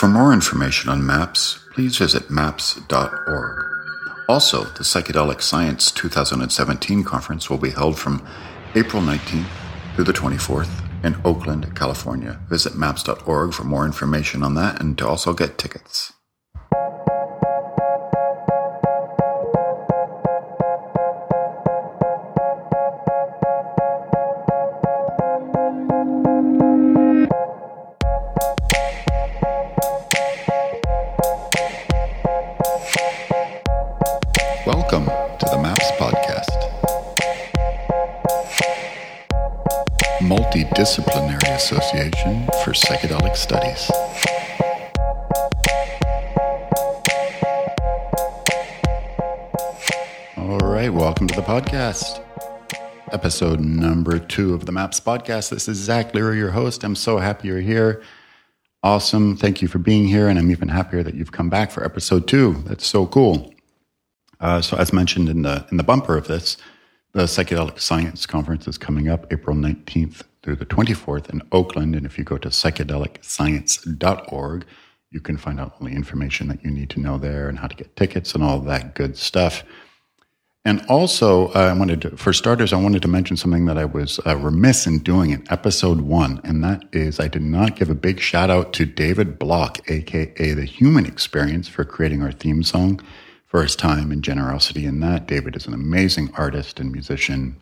For more information on MAPS, please visit maps.org. Also, the Psychedelic Science 2017 conference will be held from April 19th through the 24th in Oakland, California. Visit maps.org for more information on that and to also get tickets. The MAPS podcast. This is Zach Leary, your host. I'm so happy you're here. Awesome. Thank you for being here. And I'm even happier that you've come back for episode two. That's so cool. Uh, so, as mentioned in the in the bumper of this, the Psychedelic Science Conference is coming up April 19th through the 24th in Oakland. And if you go to psychedelicscience.org, you can find out all the information that you need to know there and how to get tickets and all that good stuff. And also, uh, I wanted to, for starters, I wanted to mention something that I was uh, remiss in doing in episode one, and that is I did not give a big shout out to David Block, aka the Human Experience, for creating our theme song for his time and generosity in that. David is an amazing artist and musician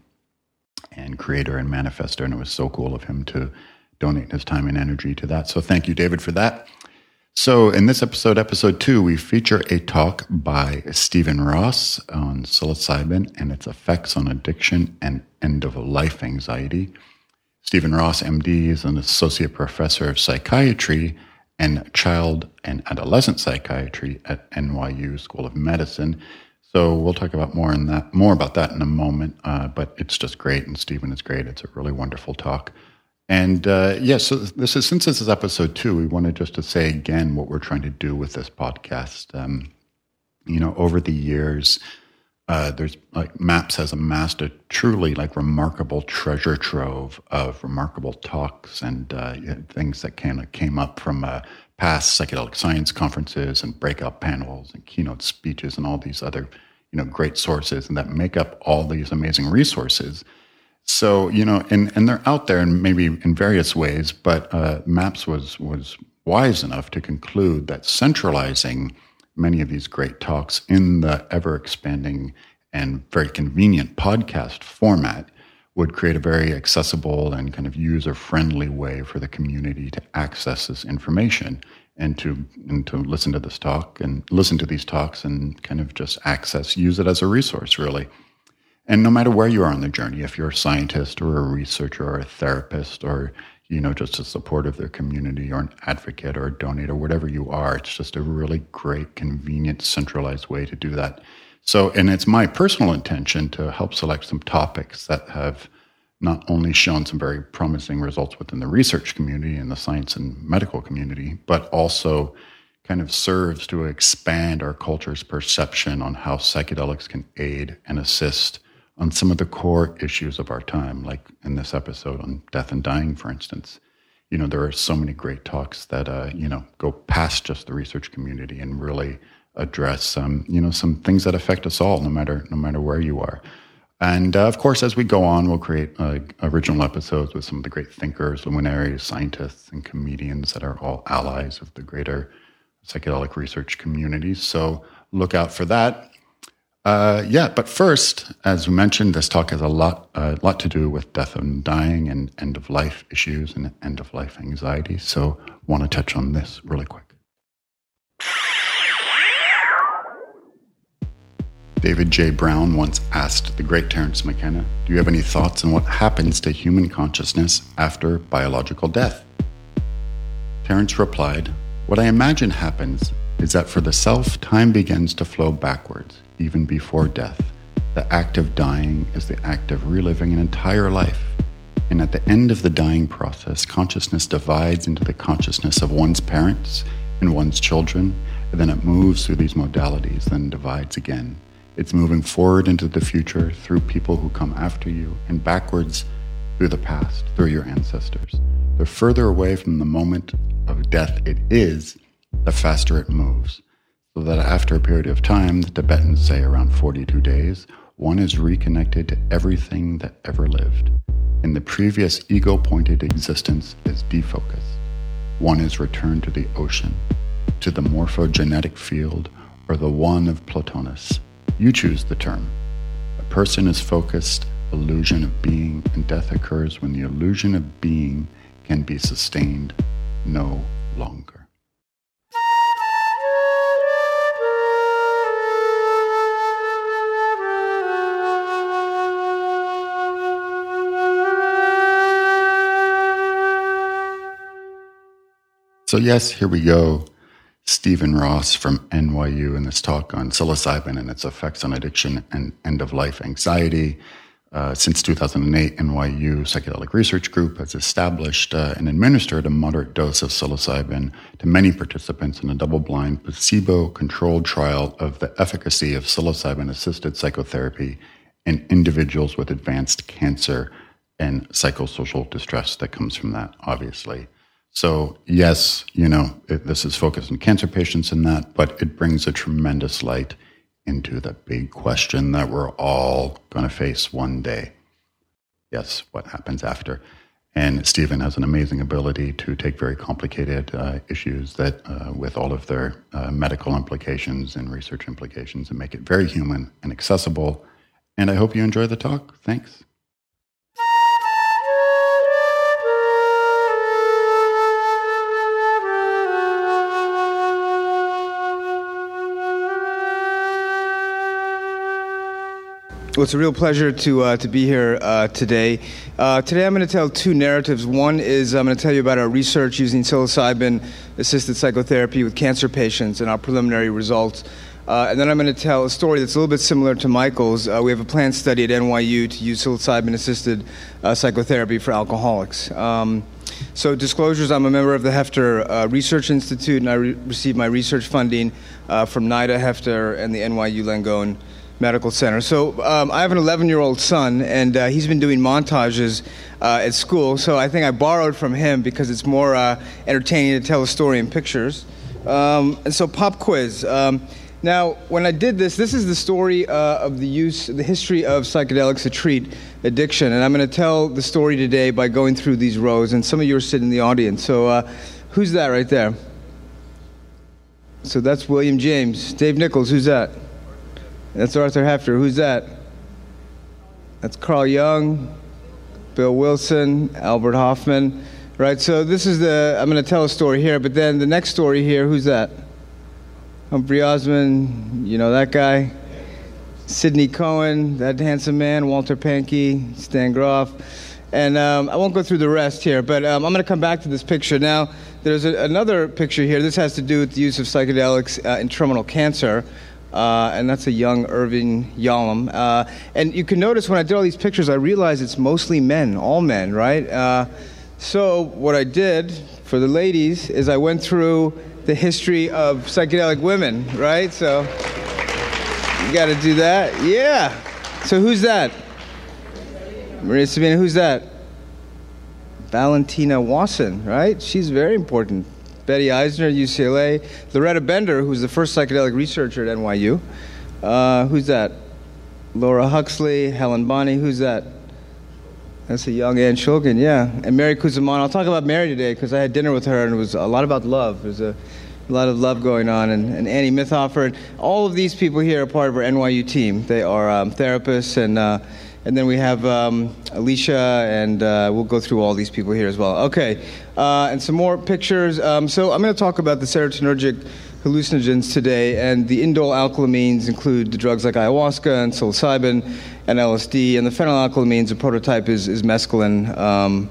and creator and manifester, and it was so cool of him to donate his time and energy to that. So thank you, David, for that. So, in this episode, episode two, we feature a talk by Stephen Ross on psilocybin and its effects on addiction and end of life anxiety. Stephen Ross, MD, is an associate professor of psychiatry and child and adolescent psychiatry at NYU School of Medicine. So we'll talk about more in that more about that in a moment. Uh, but it's just great, and Stephen is great. It's a really wonderful talk. And uh, yes, yeah, so this is since this is episode two, we wanted just to say again what we're trying to do with this podcast. Um, you know, over the years, uh, there's like Maps has amassed a truly like remarkable treasure trove of remarkable talks and uh, things that kind of came up from uh, past psychedelic science conferences and breakout panels and keynote speeches and all these other you know great sources and that make up all these amazing resources. So you know, and and they're out there and maybe in various ways, but uh, Maps was was wise enough to conclude that centralizing many of these great talks in the ever expanding and very convenient podcast format would create a very accessible and kind of user friendly way for the community to access this information and to and to listen to this talk and listen to these talks and kind of just access use it as a resource really and no matter where you are on the journey if you're a scientist or a researcher or a therapist or you know, just a support of their community or an advocate or a donor or whatever you are. It's just a really great, convenient, centralized way to do that. So, and it's my personal intention to help select some topics that have not only shown some very promising results within the research community and the science and medical community, but also kind of serves to expand our culture's perception on how psychedelics can aid and assist on some of the core issues of our time, like in this episode on death and dying, for instance. You know, there are so many great talks that, uh, you know, go past just the research community and really address some, you know, some things that affect us all, no matter, no matter where you are. And uh, of course, as we go on, we'll create uh, original episodes with some of the great thinkers, luminaries, scientists, and comedians that are all allies of the greater psychedelic research community. So look out for that. Uh, yeah, but first, as we mentioned, this talk has a lot, a uh, lot to do with death and dying and end of life issues and end of life anxiety. So, want to touch on this really quick. David J. Brown once asked the great Terence McKenna, Do you have any thoughts on what happens to human consciousness after biological death? Terence replied, What I imagine happens is that for the self, time begins to flow backwards even before death. The act of dying is the act of reliving an entire life. And at the end of the dying process, consciousness divides into the consciousness of one's parents and one's children, and then it moves through these modalities, then divides again. It's moving forward into the future through people who come after you, and backwards through the past, through your ancestors. The further away from the moment of death it is, the faster it moves. So that after a period of time, the Tibetans say around 42 days, one is reconnected to everything that ever lived. In the previous ego pointed existence is defocused. One is returned to the ocean, to the morphogenetic field, or the one of Plotinus. You choose the term. A person is focused, illusion of being, and death occurs when the illusion of being can be sustained no longer. So, yes, here we go. Stephen Ross from NYU in this talk on psilocybin and its effects on addiction and end of life anxiety. Uh, since 2008, NYU Psychedelic Research Group has established uh, and administered a moderate dose of psilocybin to many participants in a double blind, placebo controlled trial of the efficacy of psilocybin assisted psychotherapy in individuals with advanced cancer and psychosocial distress that comes from that, obviously. So, yes, you know, it, this is focused on cancer patients and that, but it brings a tremendous light into the big question that we're all going to face one day. Yes, what happens after? And Stephen has an amazing ability to take very complicated uh, issues that, uh, with all of their uh, medical implications and research implications, and make it very human and accessible. And I hope you enjoy the talk. Thanks. Well, it's a real pleasure to uh, to be here uh, today. Uh, today, I'm going to tell two narratives. One is I'm going to tell you about our research using psilocybin assisted psychotherapy with cancer patients and our preliminary results. Uh, and then I'm going to tell a story that's a little bit similar to Michael's. Uh, we have a planned study at NYU to use psilocybin assisted uh, psychotherapy for alcoholics. Um, so, disclosures I'm a member of the Heffter Research Institute, and I re- received my research funding from NIDA Heffter and the NYU Langone. Medical Center. So um, I have an 11 year old son, and uh, he's been doing montages uh, at school. So I think I borrowed from him because it's more uh, entertaining to tell a story in pictures. Um, and so, pop quiz. Um, now, when I did this, this is the story uh, of the use, the history of psychedelics to treat addiction. And I'm going to tell the story today by going through these rows. And some of you are sitting in the audience. So, uh, who's that right there? So that's William James. Dave Nichols, who's that? That's Arthur Heffter. Who's that? That's Carl Jung, Bill Wilson, Albert Hofmann. Right, so this is the, I'm going to tell a story here, but then the next story here, who's that? Humphrey Osmond, you know that guy? Sidney Cohen, that handsome man, Walter Pahnke, Stan Grof. And um, I won't go through the rest here, but um, I'm going to come back to this picture. Now, there's a, another picture here. This has to do with the use of psychedelics uh, in terminal cancer. Uh, and that's a young Irvin Yalom. Uh, and you can notice when I did all these pictures, I realized it's mostly men, all men, right? Uh, so what I did for the ladies is I went through the history of psychedelic women, right? So you got to do that, yeah. So who's that? Maria Sabina, who's that? Valentina Wasson, right? She's very important. Betty Eisner, UCLA, Lauretta Bender, who's the first psychedelic researcher at NYU. Uh, who's that? Laura Huxley, Helen Bonny, who's that? That's a young Anne Shulgin, yeah. And Mary Cosimano. I'll talk about Mary today because I had dinner with her and it was a lot about love. There's a, a lot of love going on. And, and, Annie Mithoefer. And all of these people here are part of our NYU team. They are um, therapists and uh, and then we have um, Alicia, and uh, we'll go through all these people here as well. Okay, uh, and some more pictures. Um, so I'm going to talk about the serotonergic hallucinogens today, and the indole alkylamines include the drugs like ayahuasca and psilocybin and LSD, and the phenylalkylamines, the prototype is, is mescaline. Um,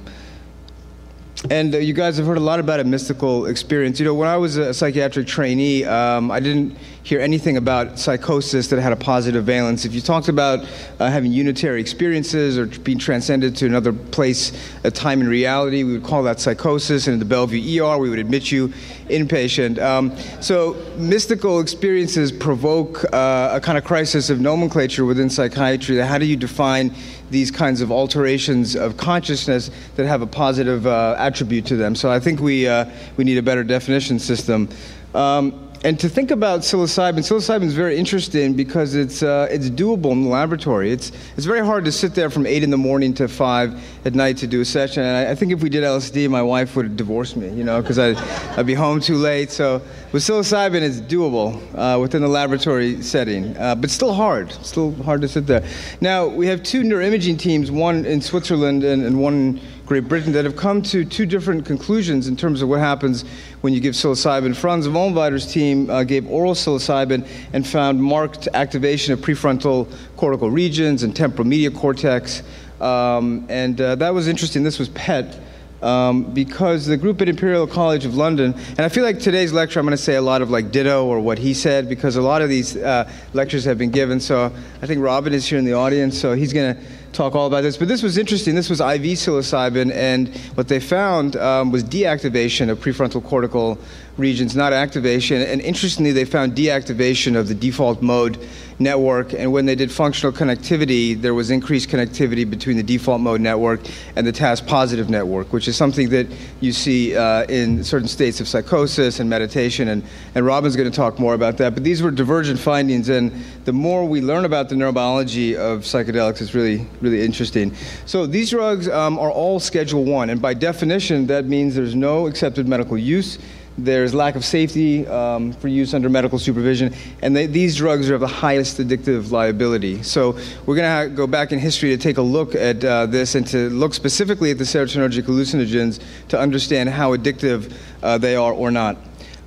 and uh, you guys have heard a lot about a mystical experience. You know, when I was a psychiatric trainee, um, I didn't hear anything about psychosis that had a positive valence. If you talked about uh, having unitary experiences or being transcended to another place, a time in reality, we would call that psychosis. And in the Bellevue ER, we would admit you inpatient. Um, so mystical experiences provoke uh, a kind of crisis of nomenclature within psychiatry. How do you define these kinds of alterations of consciousness that have a positive uh, attribute to them. So I think we, uh, we need a better definition system. Um, and to think about psilocybin, psilocybin is very interesting because it's, uh, it's doable in the laboratory. It's, it's very hard to sit there from 8 in the morning to 5 at night to do a session. And I, I think if we did LSD, my wife would divorce me, you know, because I'd, I'd be home too late. So with psilocybin, it's doable uh, within the laboratory setting, uh, but still hard. Still hard to sit there. Now, we have two neuroimaging teams, one in Switzerland and, and one Great Britain that have come to two different conclusions in terms of what happens when you give psilocybin. Franz Vollenweider's team uh, gave oral psilocybin and found marked activation of prefrontal cortical regions and temporal media cortex. Um, and uh, that was interesting. This was PET. Um, because the group at Imperial College of London, and I feel like today's lecture I'm going to say a lot of like ditto or what he said because a lot of these uh, lectures have been given. So I think Robin is here in the audience, so he's going to talk all about this. But this was interesting. This was IV psilocybin, and what they found um, was deactivation of prefrontal cortical regions, not activation. And interestingly, they found deactivation of the default mode network. And when they did functional connectivity, there was increased connectivity between the default mode network and the task positive network, which is something that you see uh, in certain states of psychosis and meditation. And, and Robin's going to talk more about that. But these were divergent findings. And the more we learn about the neurobiology of psychedelics, it's really, really interesting. So these drugs um, are all Schedule 1. And by definition, that means there's no accepted medical use there's lack of safety um, for use under medical supervision, and they, these drugs are of the highest addictive liability. So we're going to go back in history to take a look at uh, this and to look specifically at the serotonergic hallucinogens to understand how addictive uh, they are or not.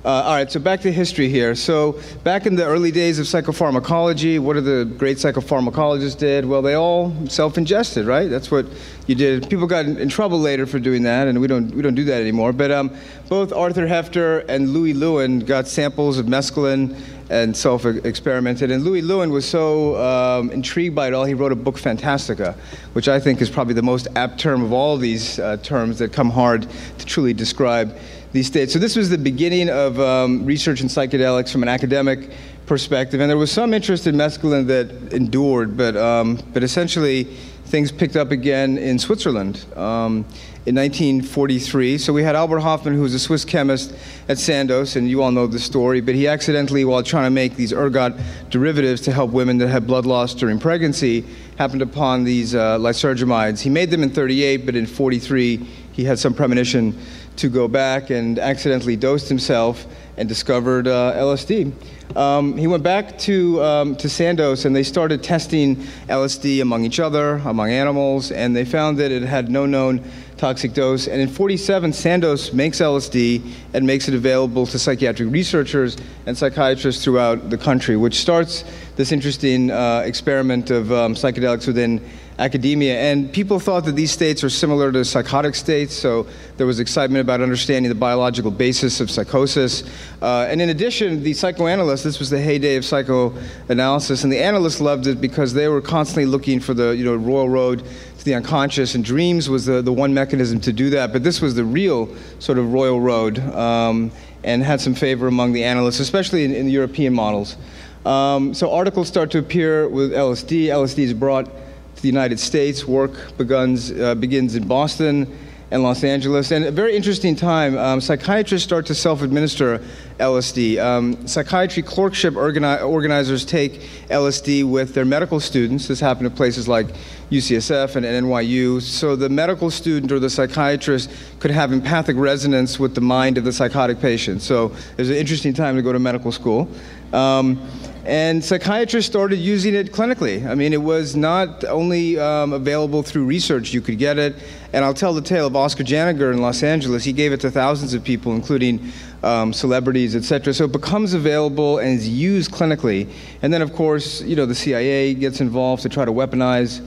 Uh, all right, so back to history here. So, back in the early days of psychopharmacology, what did the great psychopharmacologists did? Well, they all self-ingested, right? That's what you did. People got in, in trouble later for doing that, and we don't we don't do that anymore. But um, both Arthur Heffter and Louis Lewin got samples of mescaline and self-experimented. And Louis Lewin was so um, intrigued by it all, he wrote a book, Phantastica, which I think is probably the most apt term of all these uh, terms that come hard to truly describe these states. So this was the beginning of um, research in psychedelics from an academic perspective, and there was some interest in mescaline that endured, but um, but essentially things picked up again in Switzerland. Um, in 1943. So we had Albert Hofmann, who was a Swiss chemist at Sandoz, and you all know the story, but he accidentally, while trying to make these ergot derivatives to help women that had blood loss during pregnancy, happened upon these uh, lysergamides. He made them in 38, but in 43, he had some premonition to go back and accidentally dosed himself and discovered uh, LSD. Um, he went back to, um, to Sandoz and they started testing LSD among each other, among animals, and they found that it had no known toxic dose. And in 47, Sandoz makes LSD and makes it available to psychiatric researchers and psychiatrists throughout the country, which starts this interesting uh, experiment of um, psychedelics within academia. And people thought that these states are similar to psychotic states, so there was excitement about understanding the biological basis of psychosis. Uh, and in addition, the psychoanalysts, this was the heyday of psychoanalysis, and the analysts loved it because they were constantly looking for the you know, royal road to the unconscious, and dreams was the, the one mechanism to do that. But this was the real sort of royal road. Um, and had some favor among the analysts, especially in, in the European models. Um, so articles start to appear with LSD. LSD is brought the United States. Work begins, uh, begins in Boston and Los Angeles. And a very interesting time, um, psychiatrists start to self administer LSD. Um, psychiatry clerkship organi- organizers take LSD with their medical students. This happened at places like UCSF and, and NYU. So the medical student or the psychiatrist could have empathic resonance with the mind of the psychotic patient. So there's an interesting time to go to medical school. Um, and psychiatrists started using it clinically. I mean, it was not only um, available through research, you could get it. And I'll tell the tale of Oscar Janiger in Los Angeles. He gave it to thousands of people, including um, celebrities, etc. So it becomes available and is used clinically. And then, of course, you know, the CIA gets involved to try to weaponize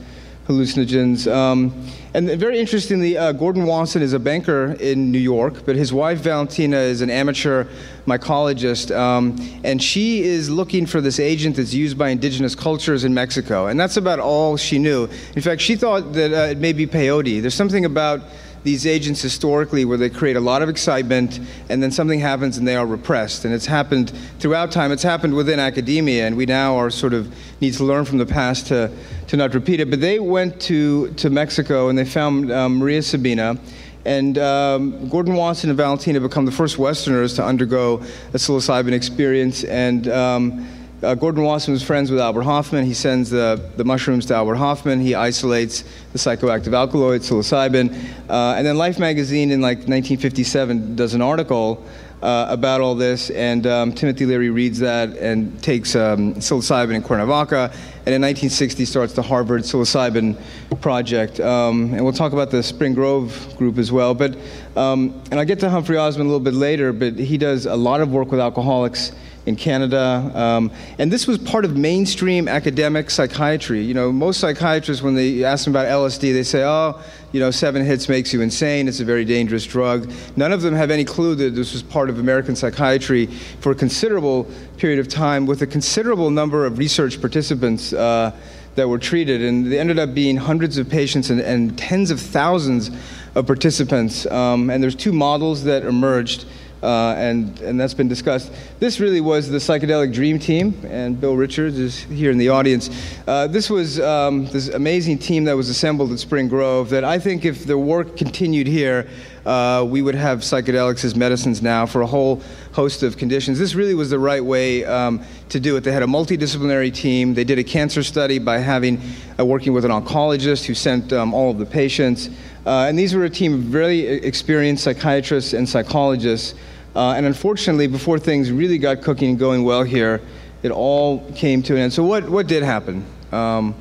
hallucinogens. Um, and very interestingly, uh, Gordon Wasson is a banker in New York, but his wife Valentina is an amateur mycologist, um, and she is looking for this agent that's used by indigenous cultures in Mexico. And that's about all she knew. In fact, she thought that uh, it may be peyote. There's something about these agents historically where they create a lot of excitement and then something happens and they are repressed. And it's happened throughout time. It's happened within academia, and we now are sort of need to learn from the past to, to not repeat it. But they went to, to Mexico and they found um, Maria Sabina And um, Gordon Wasson and Valentina become the first Westerners to undergo a psilocybin experience. And um, uh, Gordon Wasson was friends with Albert Hofmann. He sends the, the mushrooms to Albert Hofmann. He isolates the psychoactive alkaloid, psilocybin. Uh, and then Life magazine in like 1957 does an article uh, about all this, and um, Timothy Leary reads that and takes um, psilocybin in Cuernavaca, and in 1960 starts the Harvard psilocybin project. Um, and we'll talk about the Spring Grove group as well. But um, and I'll get to Humphrey Osmond a little bit later, but he does a lot of work with alcoholics in Canada. Um, and this was part of mainstream academic psychiatry. You know, most psychiatrists, when they ask them about LSD, they say, oh, you know, seven hits makes you insane. It's a very dangerous drug. None of them have any clue that this was part of American psychiatry for a considerable period of time with a considerable number of research participants. Uh, that were treated, and they ended up being hundreds of patients and, and tens of thousands of participants. Um, and there's two models that emerged uh, and, and that's been discussed. This really was the psychedelic dream team, and Bill Richards is here in the audience. Uh, this was um, this amazing team that was assembled at Spring Grove that I think if the work continued here, uh, we would have psychedelics as medicines now for a whole host of conditions. This really was the right way um, to do it. They had a multidisciplinary team. They did a cancer study by having uh, working with an oncologist who sent um, all of the patients. Uh, and these were a team of very experienced psychiatrists and psychologists uh, and unfortunately, before things really got cooking and going well here, it all came to an end. So, what, what did happen? Um,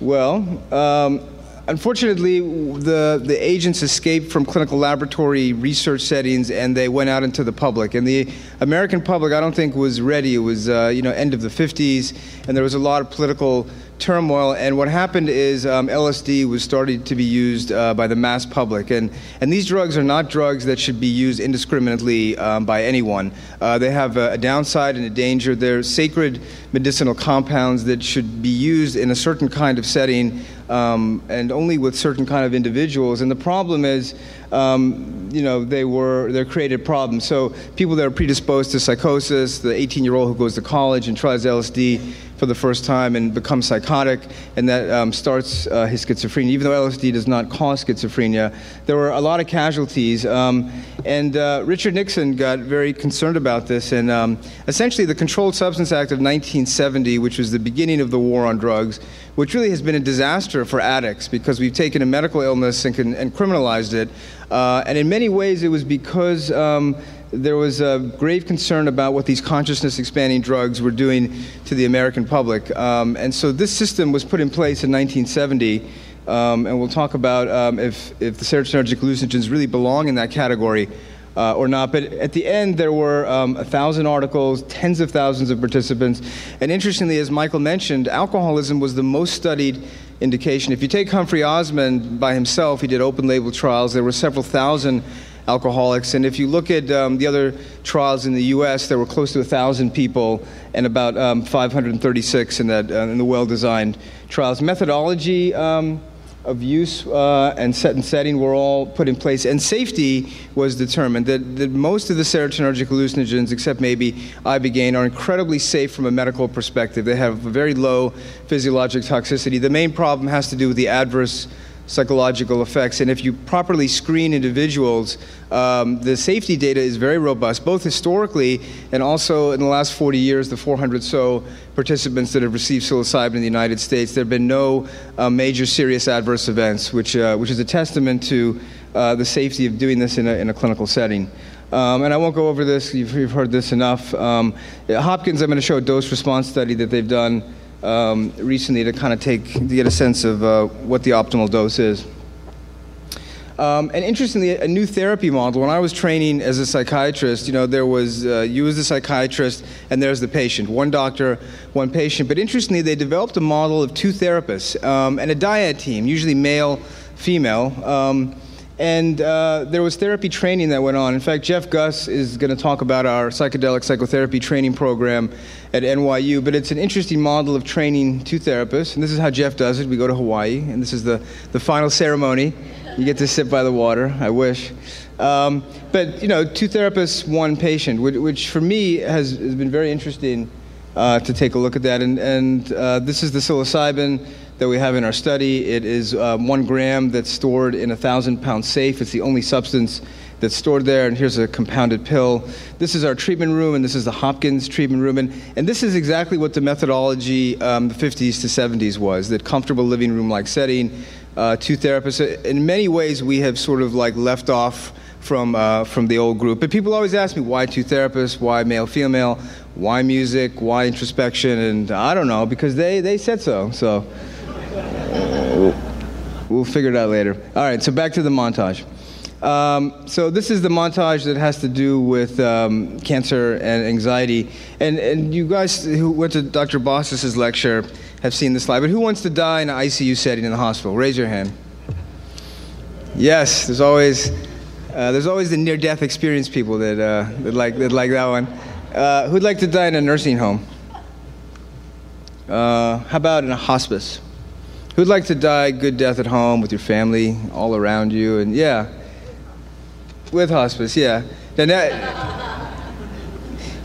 well, um, unfortunately, the, the agents escaped from clinical laboratory research settings and they went out into the public. And the American public, I don't think, was ready. It was, uh, you know, end of the 50s, and there was a lot of political turmoil. And what happened is um, LSD was started to be used uh, by the mass public. And, and these drugs are not drugs that should be used indiscriminately um, by anyone. Uh, they have a, a, downside and a danger. They're sacred medicinal compounds that should be used in a certain kind of setting um, and only with certain kind of individuals. And the problem is, um, you know, they were they're created problems. So people that are predisposed to psychosis, the 18-year-old who goes to college and tries LSD for the first time and becomes psychotic, and that um, starts uh, his schizophrenia. Even though LSD does not cause schizophrenia, there were a lot of casualties. Um, and uh, Richard Nixon got very concerned about this, and um, essentially the Controlled Substance Act of 1970, which was the beginning of the war on drugs, which really has been a disaster for addicts because we've taken a medical illness and, can, and criminalized it. Uh, and in many ways, it was because um, there was a grave concern about what these consciousness expanding drugs were doing to the American public. Um, and so this system was put in place in 1970. Um, and we'll talk about um, if, if the serotonergic hallucinogens really belong in that category uh, or not. But at the end, there were um, a thousand articles, tens of thousands of participants. And interestingly, as Michael mentioned, alcoholism was the most studied indication. If you take Humphrey Osmond by himself, he did open label trials. There were several thousand alcoholics. And if you look at um, the other trials in the U.S., there were close to a 1,000 people and about um, 536 in, that, uh, in the well designed trials. Methodology um, of use uh, and set and setting were all put in place, and safety was determined. That, that most of the serotonergic hallucinogens, except maybe ibogaine, are incredibly safe from a medical perspective. They have very low physiologic toxicity. The main problem has to do with the adverse psychological effects. And if you properly screen individuals, um, the safety data is very robust, both historically and also in the last 40 years, the 400 so participants that have received psilocybin in the United States, there have been no uh, major serious adverse events, which, uh, which is a testament to uh, the safety of doing this in a, in a clinical setting. Um, and I won't go over this, you've, you've heard this enough. Um, Hopkins, I'm going to show a dose response study that they've done um, recently to kind of take to get a sense of uh, what the optimal dose is. Um, and interestingly, a new therapy model. When I was training as a psychiatrist, you know, there was uh, you as the psychiatrist, and there's the patient. One doctor, one patient. But interestingly, they developed a model of two therapists um, and a dyad team, usually male, female. Um, and uh, there was therapy training that went on. In fact, Jeff Guss is going to talk about our psychedelic psychotherapy training program at NYU. But it's an interesting model of training two therapists. And this is how Jeff does it. We go to Hawaii, and this is the, the final ceremony. You get to sit by the water. I wish. Um, but, you know, two therapists, one patient, which, which for me has, has been very interesting uh, to take a look at that. And, and uh, this is the psilocybin that we have in our study. It is um, one gram that's stored in a thousand pound safe. It's the only substance that's stored there, and here's a compounded pill. This is our treatment room, and this is the Hopkins treatment room. And, and this is exactly what the methodology um, the 50s to 70s was that comfortable living room like setting, uh, two therapists. In many ways, we have sort of like left off from, uh, from the old group. But people always ask me, why two therapists? Why male, female? Why music? Why introspection? And I don't know, because they, they said so. So we'll, figure it out later. All right, so back to the montage. Um, so this is the montage that has to do with um, cancer and anxiety. And, and you guys who went to Dr. Bossis lecture have seen this slide. But who wants to die in an ICU setting in the hospital? Raise your hand. Yes, there's always uh, there's always the near-death experience people that, uh, that like that like that one. Uh, who'd like to die in a nursing home? Uh, how about in a hospice? Who'd like to die good death at home with your family all around you? And yeah, with hospice, yeah.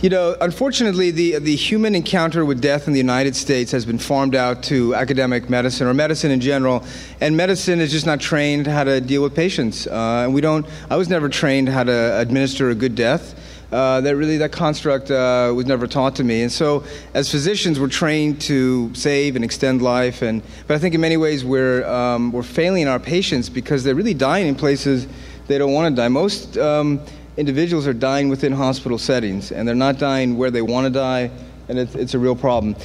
You know, unfortunately, the, the human encounter with death in the United States has been farmed out to academic medicine or medicine in general, and medicine is just not trained how to deal with patients. Uh, and we don't. I was never trained how to administer a good death. Uh, that really that construct uh, was never taught to me, and so as physicians, we're trained to save and extend life. And but I think in many ways we're um, we're failing our patients because they're really dying in places they don't want to die. Most um, individuals are dying within hospital settings, and they're not dying where they want to die, and it's, it's a real problem.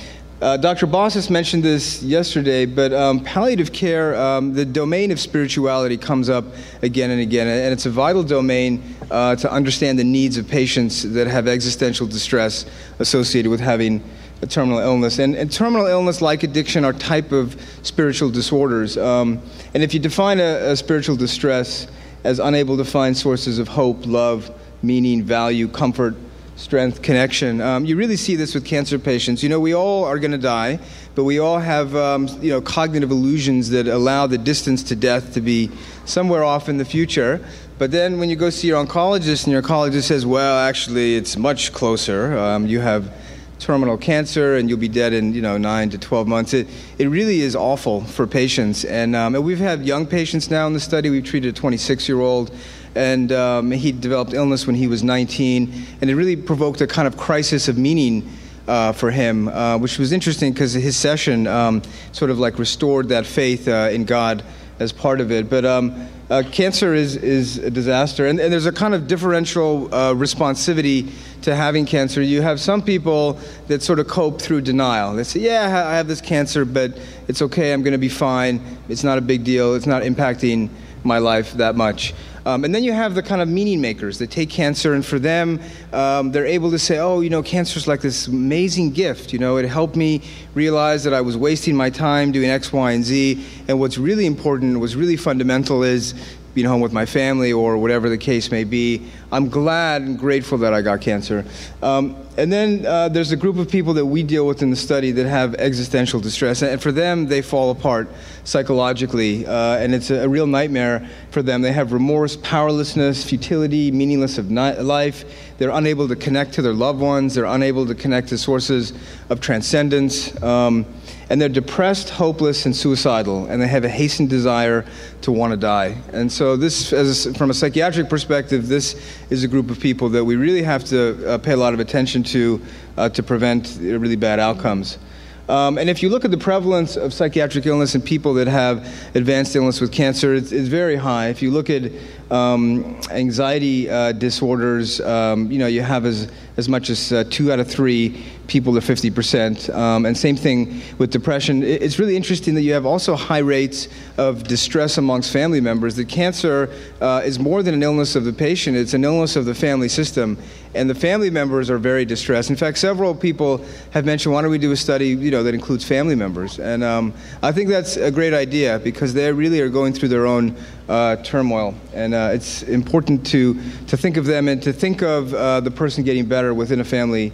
Uh, Dr. Bossis mentioned this yesterday, but um, palliative care, um, the domain of spirituality comes up again and again, and it's a vital domain uh, to understand the needs of patients that have existential distress associated with having a terminal illness. And, and terminal illness, like addiction, are type of spiritual disorders. Um, and if you define a, a spiritual distress, as unable to find sources of hope, love, meaning, value, comfort, strength, connection. Um, you really see this with cancer patients. You know, we all are going to die, but we all have, um, you know, cognitive illusions that allow the distance to death to be somewhere off in the future. But then when you go see your oncologist and your oncologist says, well, actually, it's much closer. Um, you have terminal cancer and you'll be dead in you know nine to 12 months. It, it really is awful for patients. And, um, and we've had young patients now in the study. We've treated a 26 year old and um, he developed illness when he was 19 and it really provoked a kind of crisis of meaning uh, for him, uh, which was interesting because his session um, sort of like restored that faith uh, in God as part of it. But um, uh, cancer is, is a disaster, and, and, there's a kind of differential uh, responsivity to having cancer. You have some people that sort of cope through denial. They say, Yeah, I have this cancer, but it's okay, I'm going to be fine. It's not a big deal, it's not impacting my life that much. Um, and then you have the kind of meaning makers that take cancer, and for them, um, they're able to say, oh, you know, cancer is like this amazing gift. You know, it helped me realize that I was wasting my time doing X, Y, and Z. And what's really important, what's really fundamental is being home with my family or whatever the case may be. I'm glad and grateful that I got cancer. Um, and then uh, there's a group of people that we deal with in the study that have existential distress. And for them, they fall apart psychologically. Uh, and it's a, a, real nightmare for them. They have remorse, powerlessness, futility, meaningless of life. They're unable to connect to their loved ones. They're unable to connect to sources of transcendence. Um, and they're depressed, hopeless, and suicidal, and they have a hastened desire to want to die. And so, this, as from a psychiatric perspective, this is a group of people that we really have to uh, pay a lot of attention to uh, to prevent really bad outcomes. Um, and if you look at the prevalence of psychiatric illness in people that have advanced illness with cancer, it's, it's very high. If you look at um, anxiety uh, disorders, um, you know, you have as, as much as uh, two out of three people are 50%. Um, and same thing with depression. It's really interesting that you have also high rates of distress amongst family members. That cancer uh, is more than an illness of the patient, it's an illness of the family system. And the family members are very distressed. In fact, several people have mentioned, why don't we do a study you know, that includes family members? And um, I think that's a great idea because they really are going through their own uh, turmoil. And uh, it's important to, to think of them and to think of uh, the person getting better within a family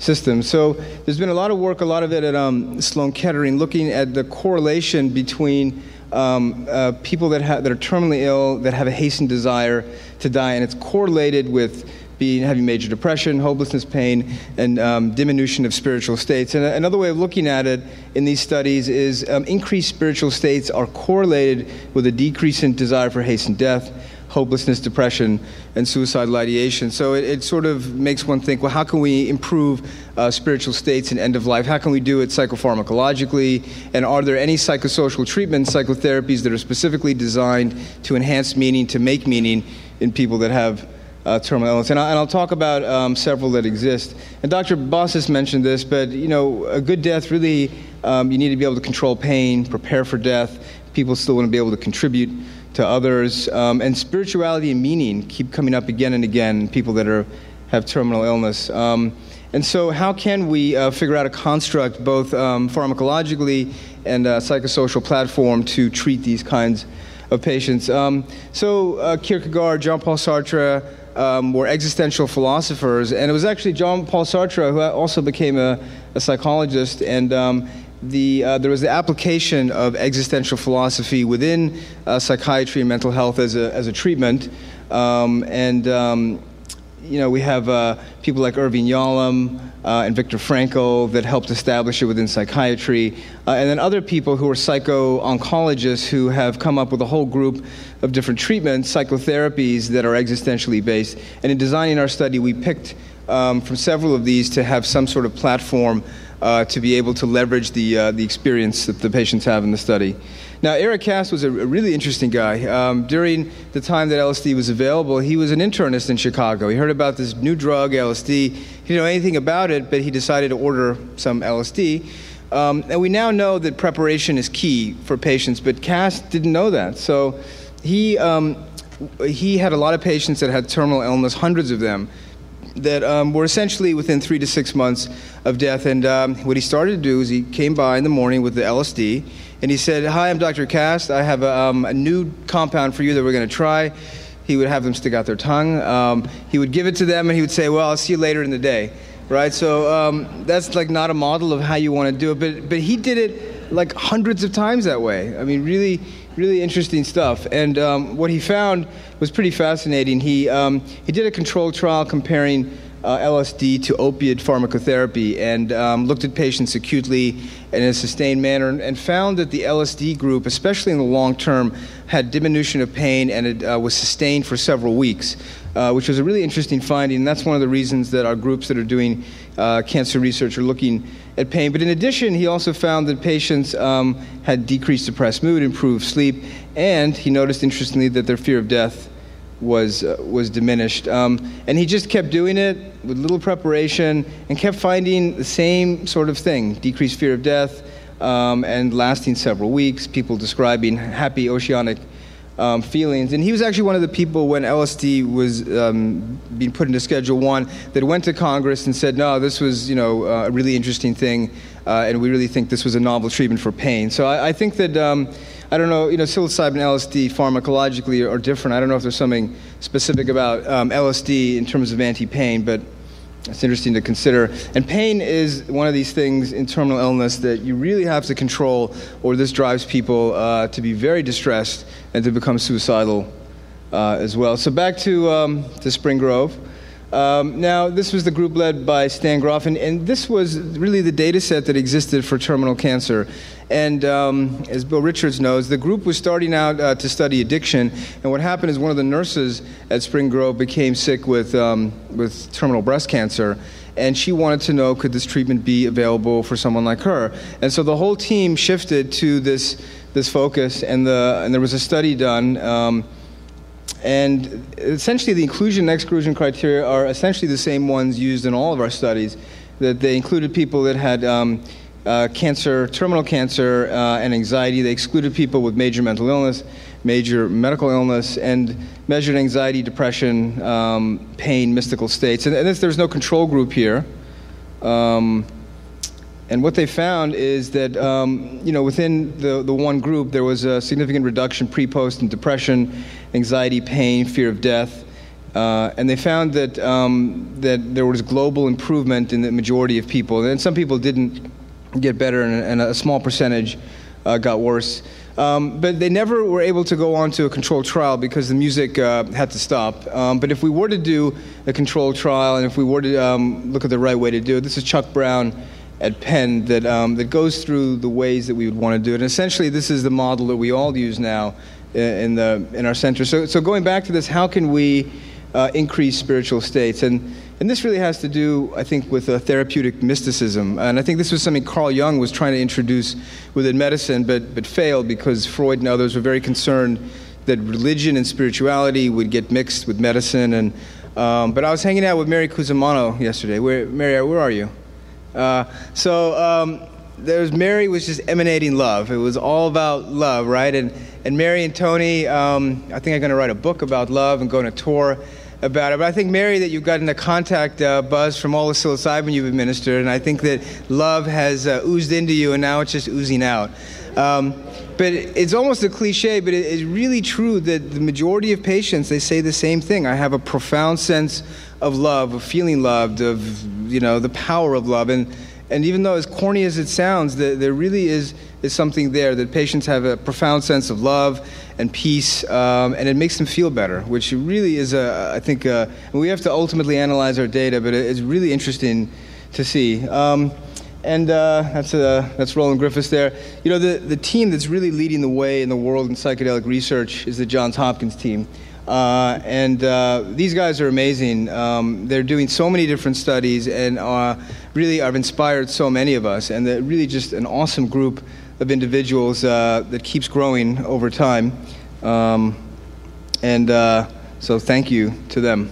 system. So there's been a lot of work, a lot of it at um, Sloan Kettering, looking at the correlation between um, uh, people that, ha- that are terminally ill, that have a hastened desire to die, and it's correlated with being having major depression, hopelessness, pain, and um, diminution of spiritual states. And another way of looking at it in these studies is um, increased spiritual states are correlated with a decrease in desire for hastened death hopelessness, depression, and suicidal ideation. So it, it, sort of makes one think, well, how can we improve uh, spiritual states and end of life? How can we do it psychopharmacologically? And are there any psychosocial treatments, psychotherapies that are specifically designed to enhance meaning, to make meaning in people that have uh, terminal illness. And, I, will talk about um, several that exist. And Dr. Bossis mentioned this, but you know, a good death really, um, you need to be able to control pain, prepare for death. People still want to be able to contribute to others. Um, and spirituality and meaning keep coming up again and again, people that are, have terminal illness. Um, and so, how can we uh, figure out a construct, both um, pharmacologically and a psychosocial platform, to treat these kinds of patients? Um, so, uh, Kierkegaard, Jean Paul Sartre, um, were existential philosophers, and it was actually Jean Paul Sartre who also became a, a psychologist, and um, the, uh, there was the application of existential philosophy within uh, psychiatry and mental health as a, as a treatment. Um, and, um, you know, we have uh, people like Irving Yalom uh, and Viktor Frankl that helped establish it within psychiatry. Uh, and then other people who are psycho-oncologists who have come up with a whole group of different treatments, psychotherapies that are existentially based. And in designing our study, we picked um, from several of these to have some sort of platform uh, to be able to leverage the, uh, the experience that the patients have in the study. Now, Eric Kast was a, really interesting guy. Um, during the time that LSD was available, he was an internist in Chicago. He heard about this new drug, LSD. He didn't know anything about it, but he decided to order some LSD. Um, and we now know that preparation is key for patients, but Kast didn't know that. So he, um, he had a lot of patients that had terminal illness, hundreds of them that um, were essentially within three to six months of death. And um, what he started to do is he came by in the morning with the LSD and he said, Hi, I'm Dr. Kast. I have a, um, a new compound for you that we're going to try. He would have them stick out their tongue. Um, he would give it to them and he would say, Well, I'll see you later in the day. Right? So um, that's like not a model of how you want to do it. But, but he did it like hundreds of times that way. I mean, really really interesting stuff. And um, what he found was pretty fascinating. He, um, he did a controlled trial comparing uh, LSD to opiate pharmacotherapy and um, looked at patients acutely and in a sustained manner and, found that the LSD group, especially in the long term, had diminution of pain and it uh, was sustained for several weeks, uh, which was a really interesting finding. And that's one of the reasons that our groups that are doing uh, cancer research are looking at pain. But in addition, he also found that patients um, had decreased depressed mood, improved sleep, and he noticed, interestingly, that their fear of death was, uh, was diminished. Um, and he just kept doing it with little preparation and kept finding the same sort of thing decreased fear of death um, and lasting several weeks, people describing happy oceanic um, feelings. And he was actually one of the people when LSD was um, being put into Schedule One that went to Congress and said, "No, this was you know uh, a really interesting thing, uh, and we really think this was a novel treatment for pain." So I, I think that. Um, I don't know, you know, psilocybin and LSD pharmacologically are, different. I don't know if there's something specific about um, LSD in terms of anti-pain, but it's interesting to consider. And pain is one of these things in terminal illness that you really have to control, or this drives people uh, to be very distressed and to become suicidal uh, as well. So back to, um, to Spring Grove. Um, now, this was the group led by Stan Grof, and, this was really the data set that existed for terminal cancer. And um, as Bill Richards knows, the group was starting out uh, to study addiction. And what happened is one of the nurses at Spring Grove became sick with, um, with terminal breast cancer. And she wanted to know could this treatment be available for someone like her? And so the whole team shifted to this, this focus, and, the, and there was a study done. And essentially, the inclusion and exclusion criteria are essentially the same ones used in all of our studies. That they included people that had um, uh, cancer, terminal cancer, uh, and anxiety. They excluded people with major mental illness, major medical illness, and measured anxiety, depression, um, pain, mystical states. And, and there's no control group here. Um, and what they found is that, um, you know, within the, the one group, there was a significant reduction pre post in depression, anxiety, pain, fear of death. Uh, and they found that, um, that there was global improvement in the majority of people. And some people didn't get better, and, and a small percentage uh, got worse. Um, but they never were able to go on to a controlled trial because the music uh, had to stop. Um, but if we were to do a controlled trial and if we were to um, look at the right way to do it, this is Chuck Brown at Penn that, um, that goes through the ways that we would want to do it. And essentially, this is the model that we all use now in, the, in our center. So, so going back to this, how can we uh, increase spiritual states? And, and this really has to do, I think, with a therapeutic mysticism. And I think this was something Carl Jung was trying to introduce within medicine, but, but failed because Freud and others were very concerned that religion and spirituality would get mixed with medicine. And, um, but I was hanging out with Mary Cosimano yesterday. Where, Mary, where are you? Uh, so um, there was Mary was just emanating love. It was all about love, right? And and Mary and Tony, um, I think I'm going to write a book about love and go on a tour about it. But I think Mary, that you've gotten a contact uh, buzz from all the psilocybin you've administered, and I think that love has uh, oozed into you, and now it's just oozing out. Um, but it's almost a cliche, but it's really true that the majority of patients they say the same thing. I have a profound sense of love, of feeling loved, of you know the power of love, and and even though as corny as it sounds, the, there really is is something there that patients have a profound sense of love and peace, um, and it makes them feel better, which really is a I think uh, we have to ultimately analyze our data, but it's really interesting to see. Um, and uh, that's, uh, that's Roland Griffiths there. You know, the, the team that's really leading the way in the world in psychedelic research is the Johns Hopkins team. Uh, and uh, these guys are amazing. Um, they're doing so many different studies and uh, really have inspired so many of us. And they're really just an awesome group of individuals uh, that keeps growing over time. Um, and uh, so thank you to them.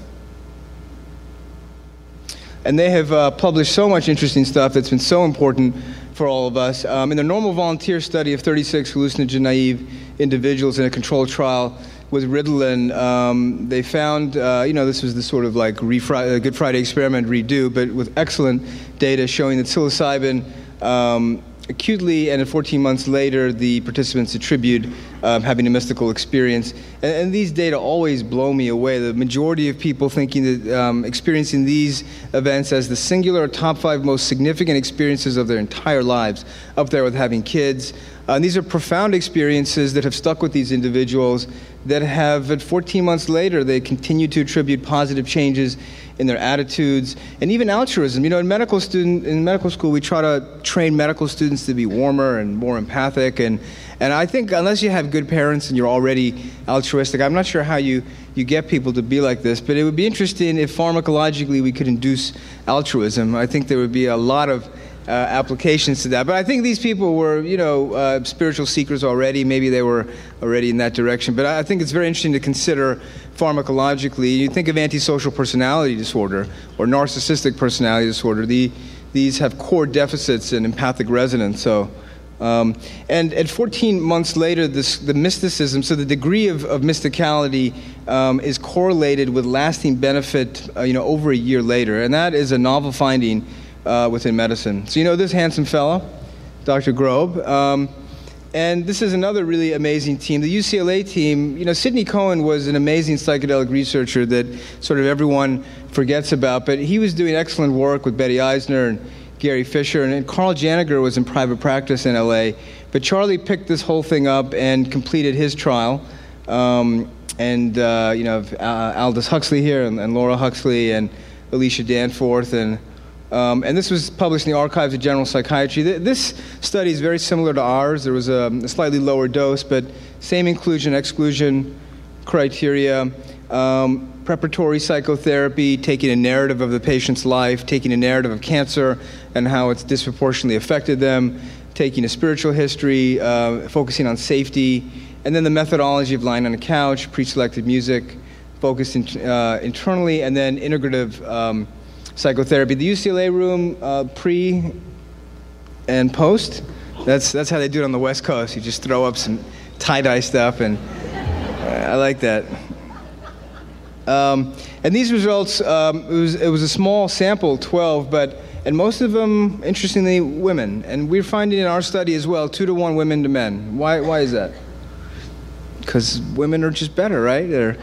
And they have uh, published so much interesting stuff that's been so important for all of us. Um, in the normal volunteer study of 36 hallucinogen naive individuals in a controlled trial, with Ritalin, um, they found, uh, you know, this was the sort of like refri- Good Friday experiment redo, but with excellent data showing that psilocybin um, acutely, and 14 months later, the participants attribute um, having a mystical experience. And, and, these data always blow me away. The majority of people thinking that um, experiencing these events as the singular top five most significant experiences of their entire lives, up there with having kids. Uh, and these are profound experiences that have stuck with these individuals that have, at 14 months later, they continue to attribute positive changes in their attitudes and even altruism. You know, in medical student in medical school, we try to train medical students to be warmer and more empathic, and and I think unless you have good parents and you're already altruistic, I'm not sure how you you get people to be like this. But it would be interesting if pharmacologically we could induce altruism. I think there would be a lot of uh, applications to that. But I think these people were, you know, uh, spiritual seekers already. Maybe they were already in that direction. But I think it's very interesting to consider pharmacologically. You think of antisocial personality disorder or narcissistic personality disorder. The, these have core deficits in empathic resonance. So. Um, and at 14 months later, this, the mysticism, so the degree of, of mysticality um, is correlated with lasting benefit, uh, you know, over a year later. And that is a novel finding uh, within medicine. So, you know this handsome fellow, Dr. Grob. Um, and this is another really amazing team. The UCLA team, you know, Sidney Cohen was an amazing psychedelic researcher that sort of everyone forgets about, but he was doing excellent work with Betty Eisner and Gary Fisher, and, and Carl Janiger was in private practice in LA. But Charlie picked this whole thing up and completed his trial. Um, and, uh, you know, uh, Aldous Huxley here, and, and Laura Huxley, and Alicia Danforth, and um, and this was published in the Archives of General Psychiatry. This study is very similar to ours. There was a, a slightly lower dose, but same inclusion exclusion criteria. Um, preparatory psychotherapy, taking a narrative of the patient's life, taking a narrative of cancer and how it's disproportionately affected them, taking a spiritual history, uh, focusing on safety, and then the methodology of lying on a couch, pre selected music, focused in, uh, internally, and then integrative. Um, psychotherapy. The UCLA room, uh, pre and post, that's, that's how they do it on the West Coast. You just throw up some tie dye stuff, and uh, I like that. Um, and these results, um, it, was, it was a small sample, 12, but and most of them, interestingly, women. And we're finding in our study as well, two to one women to men. Why, why is that? Because women are just better, right? They're,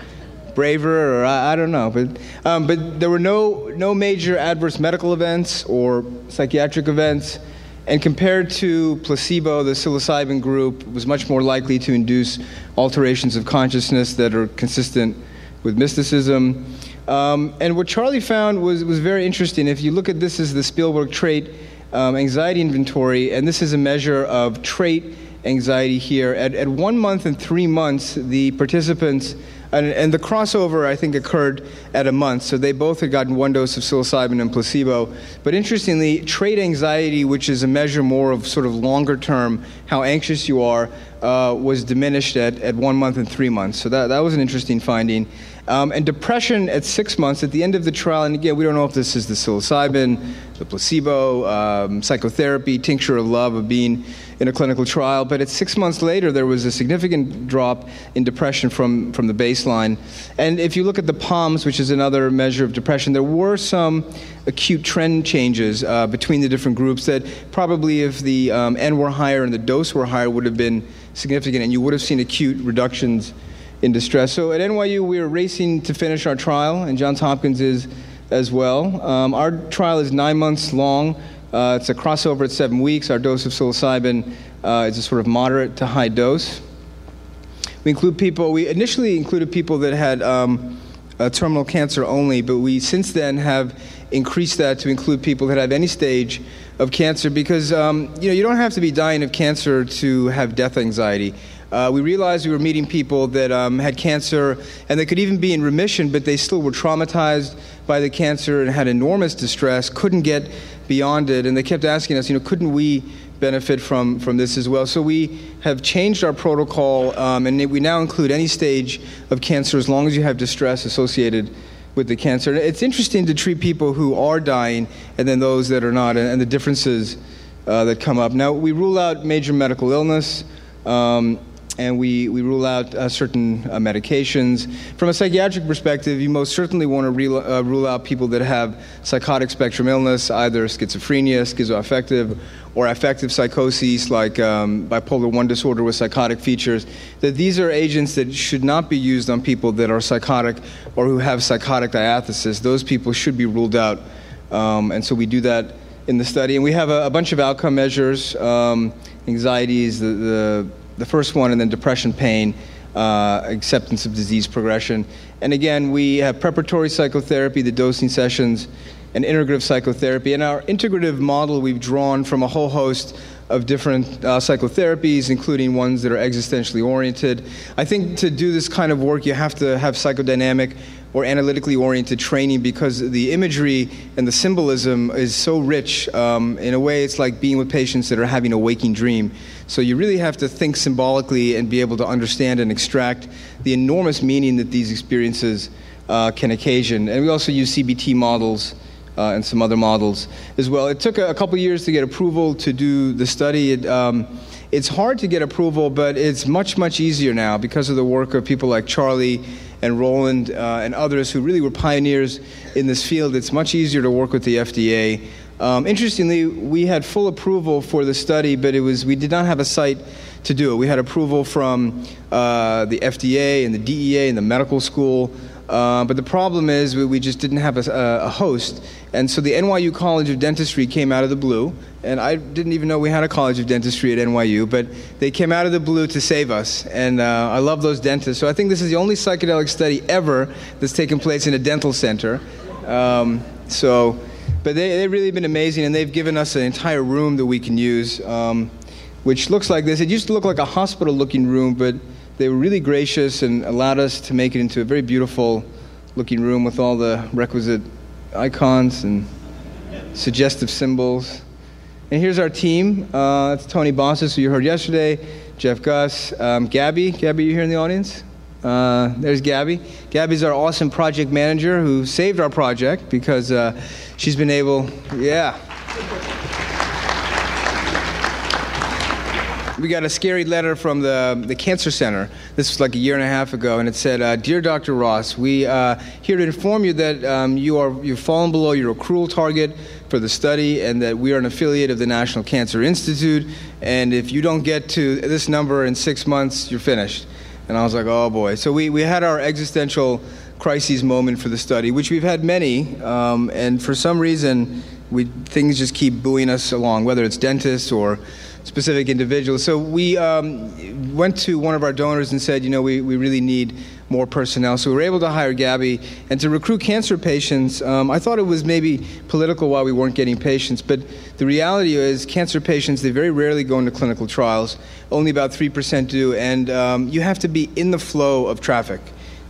braver, or I, I don't know. But, um, but there were no, no major adverse medical events or psychiatric events. And compared to placebo, the psilocybin group was much more likely to induce alterations of consciousness that are consistent with mysticism. Um, and what Charlie found was, was very interesting. If you look at this as the Spielberg trait um, anxiety inventory, and this is a measure of trait anxiety here. At, at one month and three months, the participants and, and, the crossover, I think, occurred at a month. So they both had gotten one dose of psilocybin and placebo. But interestingly, trait anxiety, which is a measure more of sort of longer term, how anxious you are, uh, was diminished at, at one month and three months. So that, that was an interesting finding. Um, and depression at six months, at the end of the trial, and again, we don't know if this is the psilocybin, the placebo, um, psychotherapy, tincture of love of being in a clinical trial, but at six months later, there was a significant drop in depression from, from the baseline. And if you look at the POMS, which is another measure of depression, there were some acute trend changes uh, between the different groups that probably, if the um, N were higher and the dose were higher, would have been significant, and you would have seen acute reductions in distress. So at NYU, we are racing to finish our trial, and Johns Hopkins is as well. Um, our trial is nine months long. Uh, it's a crossover at seven weeks. Our dose of psilocybin uh, is a sort of moderate to high dose. We include people, we initially included people that had um, terminal cancer only, but we since then have increased that to include people that have any stage of cancer because um, you know you don't have to be dying of cancer to have death anxiety. Uh, we realized we were meeting people that um, had cancer and they could even be in remission, but they still were traumatized by the cancer and had enormous distress, couldn't get beyond it, and they kept asking us, you know, couldn't we benefit from, from this as well? So we have changed our protocol, um, and we now include any stage of cancer as long as you have distress associated with the cancer. It's interesting to treat people who are dying and then those that are not, and, and the differences uh, that come up. Now, we rule out major medical illness. Um, and we, we rule out uh, certain uh, medications. From a psychiatric perspective, you most certainly want to re- uh, rule out people that have psychotic spectrum illness, either schizophrenia, schizoaffective, or affective psychoses like um, bipolar 1 disorder with psychotic features. That these are agents that should not be used on people that are psychotic or who have psychotic diathesis. Those people should be ruled out. Um, and so we do that in the study. And we have a, a bunch of outcome measures um, anxieties, the, the the first one, and then depression, pain, uh, acceptance of disease progression. And again, we have preparatory psychotherapy, the dosing sessions, and integrative psychotherapy. In our integrative model, we've drawn from a whole host of different uh, psychotherapies, including ones that are existentially oriented. I think to do this kind of work, you have to have psychodynamic or analytically oriented training because the imagery and the symbolism is so rich. Um, in a way, it's like being with patients that are having a waking dream. So you really have to think symbolically and be able to understand and extract the enormous meaning that these experiences uh, can occasion. And we also use CBT models. Uh, and some other models as well. It took a, a couple years to get approval to do the study. It, um, it's hard to get approval, but it's much, much easier now because of the work of people like Charlie and Roland uh, and others who really were pioneers in this field. It's much easier to work with the FDA. Um, interestingly, we had full approval for the study, but it was we did not have a site to do it. We had approval from uh, the FDA and the DEA and the medical school. Uh, but the problem is we, we just didn't have a, a, host. And so the NYU College of Dentistry came out of the blue. And I didn't even know we had a College of Dentistry at NYU, but they came out of the blue to save us. And uh, I love those dentists. So I think this is the only psychedelic study ever that's taken place in a dental center. Um, so, but they, they've really been amazing, and they've given us an entire room that we can use, um, which looks like this. It used to look like a hospital looking room, but they were really gracious and allowed us to make it into a very beautiful looking room with all the requisite icons and suggestive symbols. And here's our team. Uh, it's Tony Bossis, who you heard yesterday, Jeff Guss, um, Gabby. Gabby, you here in the audience? Uh, there's Gabby. Gabby's our awesome project manager who saved our project because uh, she's been able, yeah. we got a scary letter from the, the cancer center. This was like a year and a half ago, and it said, uh, "Dear Dr. Ross, we uh, here to inform you that um, you are you've fallen below your accrual target for the study, and that we are an affiliate of the National Cancer Institute. And if you don't get to this number in six months, you're finished." And I was like, "Oh boy!" So we we had our existential crises moment for the study, which we've had many, um, and for some reason We, things just keep buoying us along, whether it's dentists or specific individuals. So we um, went to one of our donors and said, you know, we, we really need more personnel. So we were able to hire Gabby. And to recruit cancer patients, um, I thought it was maybe political why we weren't getting patients. But the reality is, cancer patients, they very rarely go into clinical trials. Only about 3% do. And um, you have to be in the flow of traffic.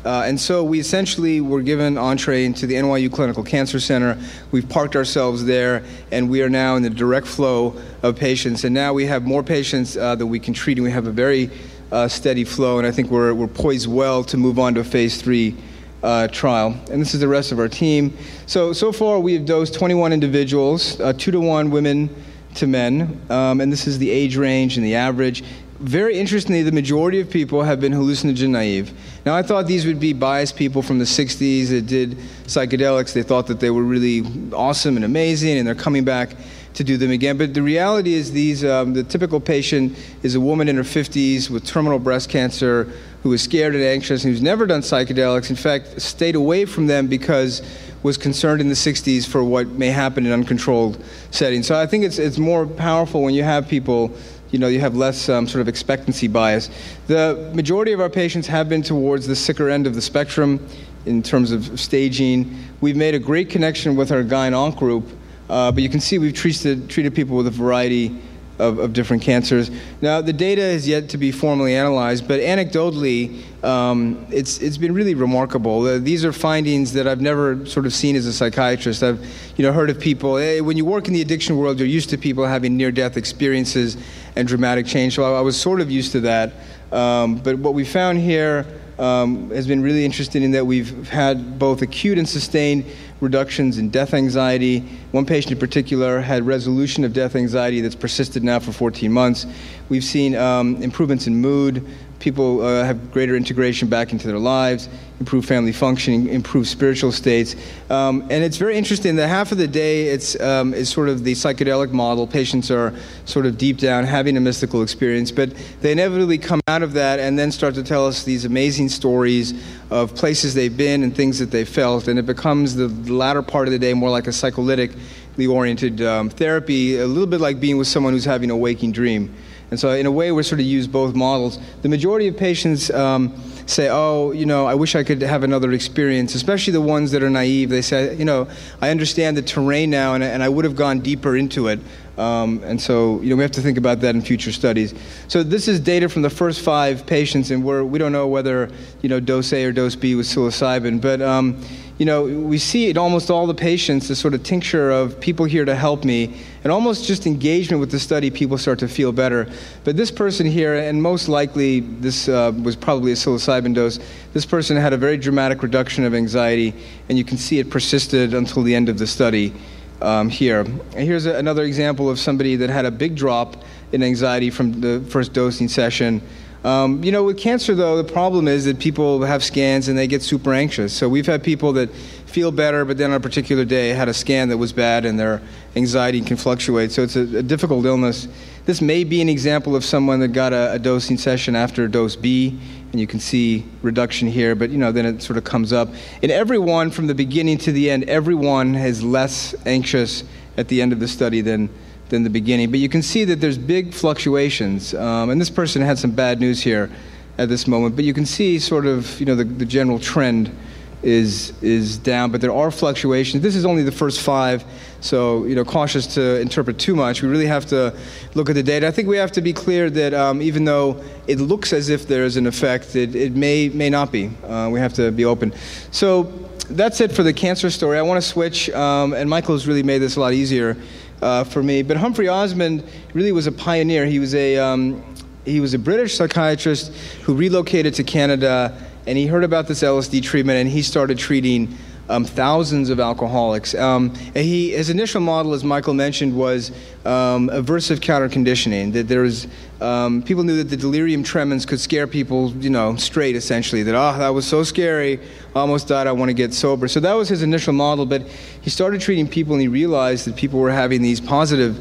Uh, and so we essentially were given entree into the NYU Clinical Cancer Center. We've parked ourselves there, and we are now in the direct flow of patients. And now we have more patients uh, that we can treat, and we have a very uh, steady flow. And I think we're, we're poised well to move on to a phase three uh, trial. And this is the rest of our team. So, so far we have dosed 21 individuals, uh, two to one women to men. Um, and this is the age range and the average very interestingly, the majority of people have been hallucinogen naive. Now, I thought these would be biased people from the 60s that did psychedelics. They thought that they were really awesome and amazing, and they're coming back to do them again. But the reality is, these um, the typical patient is a woman in her 50s with terminal breast cancer who is scared and anxious and who's never done psychedelics. In fact, stayed away from them because was concerned in the 60s for what may happen in uncontrolled settings. So I think it's it's more powerful when you have people you know, you have less um, sort of expectancy bias. The majority of our patients have been towards the sicker end of the spectrum in terms of staging. We've made a great connection with our gyn-onc group, uh, but you can see we've treated, treated people with a variety of, of, different cancers. Now, the data is yet to be formally analyzed, but anecdotally, um, it's, it's been really remarkable. Uh, these are findings that I've never sort of seen as a psychiatrist. I've you know, heard of people, hey, when you work in the addiction world, you're used to people having near death experiences and dramatic change. So I, I was sort of used to that. Um, but what we found here um, has been really interesting in that we've had both acute and sustained reductions in death anxiety. One patient in particular had resolution of death anxiety that's persisted now for 14 months. We've seen um, improvements in mood, people uh, have greater integration back into their lives, improve family functioning, improve spiritual states. Um, and it's very interesting that half of the day it's um, is sort of the psychedelic model. Patients are sort of deep down having a mystical experience, but they inevitably come out of that and then start to tell us these amazing stories of places they've been and things that they felt. And it becomes the latter part of the day more like a psycholytically oriented um, therapy, a little bit like being with someone who's having a waking dream. And so, in a way, we sort of use both models. The majority of patients um, say, oh, you know, I wish I could have another experience, especially the ones that are naive. They say, you know, I understand the terrain now and, and I would have gone deeper into it. Um, and so, you know, we have to think about that in future studies. So this is data from the first five patients, and we're, we don't know whether, you know, dose A or dose B was psilocybin. But, um, you know, we see in almost all the patients this sort of tincture of people here to help me, and almost just engagement with the study, people start to feel better. But this person here, and most likely this uh, was probably a psilocybin dose, this person had a very dramatic reduction of anxiety, and you can see it persisted until the end of the study um, here. And here's a, another example of somebody that had a big drop in anxiety from the first dosing session. Um, you know, with cancer, though, the problem is that people have scans and they get super anxious. So we've had people that feel better, but then on a particular day had a scan that was bad and their anxiety can fluctuate. So it's a, a difficult illness. This may be an example of someone that got a, a dosing session after dose B, and you can see reduction here, but you know, then it sort of comes up. In everyone, from the beginning to the end, everyone is less anxious at the end of the study than than the beginning. But you can see that there's big fluctuations. Um, and this person had some bad news here at this moment. But you can see sort of, you know, the, the general trend is is down, but there are fluctuations. This is only the first five, so you know, cautious to interpret too much. We really have to look at the data. I think we have to be clear that um, even though it looks as if there is an effect, it, it may may not be. Uh, we have to be open. So that's it for the cancer story. I want to switch, um, and Michael's really made this a lot easier uh, for me. But Humphrey Osmond really was a pioneer. He was a um, he was a British psychiatrist who relocated to Canada, and he heard about this LSD treatment, and he started treating um, thousands of alcoholics. Um, he, his initial model, as Michael mentioned, was um, aversive counter conditioning. That there was um, people knew that the delirium tremens could scare people, you know, straight essentially. That oh, that was so scary, almost died. I want to get sober. So that was his initial model. But he started treating people, and he realized that people were having these positive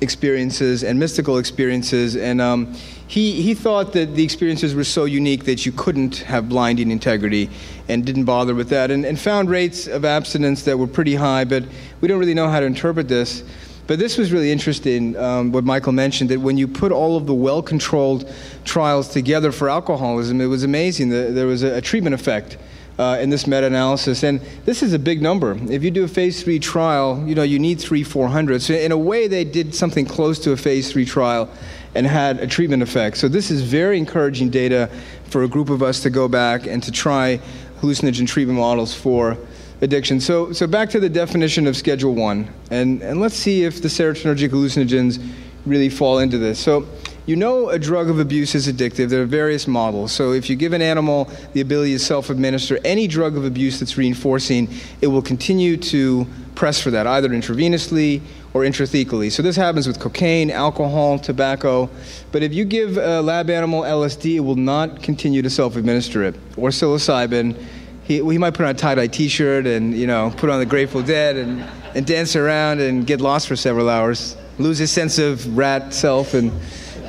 experiences and mystical experiences, and um, he, he thought that the experiences were so unique that you couldn't have blinding integrity and didn't bother with that and, and found rates of abstinence that were pretty high, but we don't really know how to interpret this. But this was really interesting, um, what Michael mentioned, that when you put all of the well controlled trials together for alcoholism, it was amazing. There was a, a treatment effect. Uh, in this meta-analysis, and this is a big number. If you do a phase three trial, you know you need three, four hundred. So in a way, they did something close to a phase three trial, and had a treatment effect. So this is very encouraging data for a group of us to go back and to try hallucinogen treatment models for addiction. So, so back to the definition of Schedule 1, and, and let's see if the serotonergic hallucinogens really fall into this. So, you know a drug of abuse is addictive. There are various models. So, if you give an animal the ability to self administer any drug of abuse that's reinforcing, it will continue to press for that, either intravenously or intrathecally. So, this happens with cocaine, alcohol, tobacco. But if you give a lab animal LSD, it will not continue to self administer it, or psilocybin he, he might put on a tie-dye t-shirt and you know put on the grateful dead and, and dance around and get lost for several hours lose his sense of rat self and,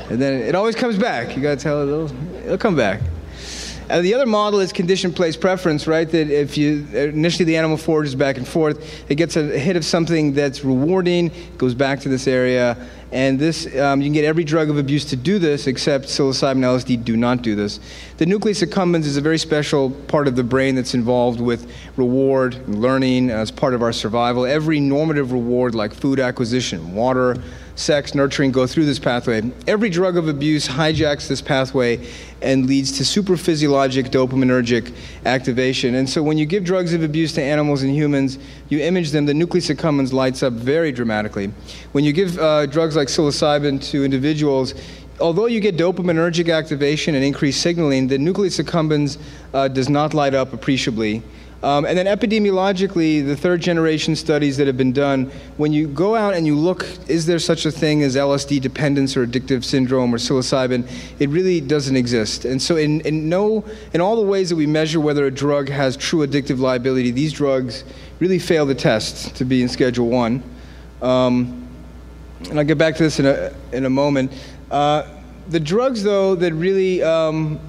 and then it always comes back you gotta tell it it'll, it'll come back and the other model is condition place preference, right? That if you initially the animal forges back and forth, it gets a hit of something that's rewarding, goes back to this area, and this, um, you can get every drug of abuse to do this, except psilocybin and LSD do not do this. The nucleus accumbens is a very special part of the brain that's involved with reward, and learning as part of our survival. Every normative reward, like food acquisition, water, sex, nurturing, go through this pathway. Every drug of abuse hijacks this pathway and leads to supraphysiologic dopaminergic activation. And so when you give drugs of abuse to animals and humans, you image them, the nucleus accumbens lights up very dramatically. When you give uh, drugs like psilocybin to individuals, although you get dopaminergic activation and increased signaling, the nucleus accumbens uh, does not light up appreciably. Um, and then epidemiologically, the third generation studies that have been done, when you go out and you look, is there such a thing as LSD dependence or addictive syndrome or psilocybin? It really doesn't exist. And so, in, in, no, in all the ways that we measure whether a drug has true addictive liability, these drugs really fail the test to be in Schedule 1. Um, and I'll get back to this in a, in a moment. Uh, the drugs, though, that really um,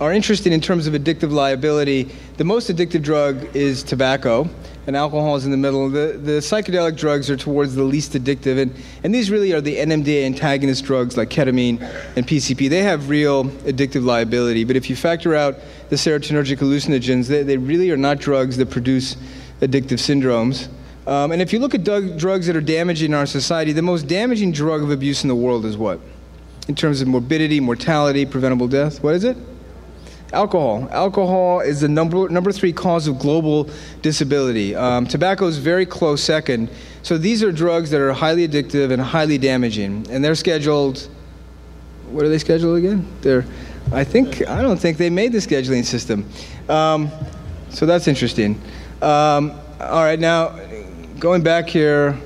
are interesting in terms of addictive liability, the most addictive drug is tobacco, and alcohol is in the middle. The, the psychedelic drugs are towards the least addictive, and, and these really are the NMDA antagonist drugs like ketamine and PCP. They have real addictive liability, but if you factor out the serotonergic hallucinogens, they, they really are not drugs that produce addictive syndromes. Um, and if you look at drug, drugs that are damaging our society, the most damaging drug of abuse in the world is what? In terms of morbidity, mortality, preventable death, what is it? Alcohol. Alcohol is the number, number three cause of global disability. Um, tobacco is very close second. So these are drugs that are highly addictive and highly damaging. And they're scheduled, what are they scheduled again? They're, I think, I don't think they made the scheduling system. Um, so that's interesting. Um, all right, now going back here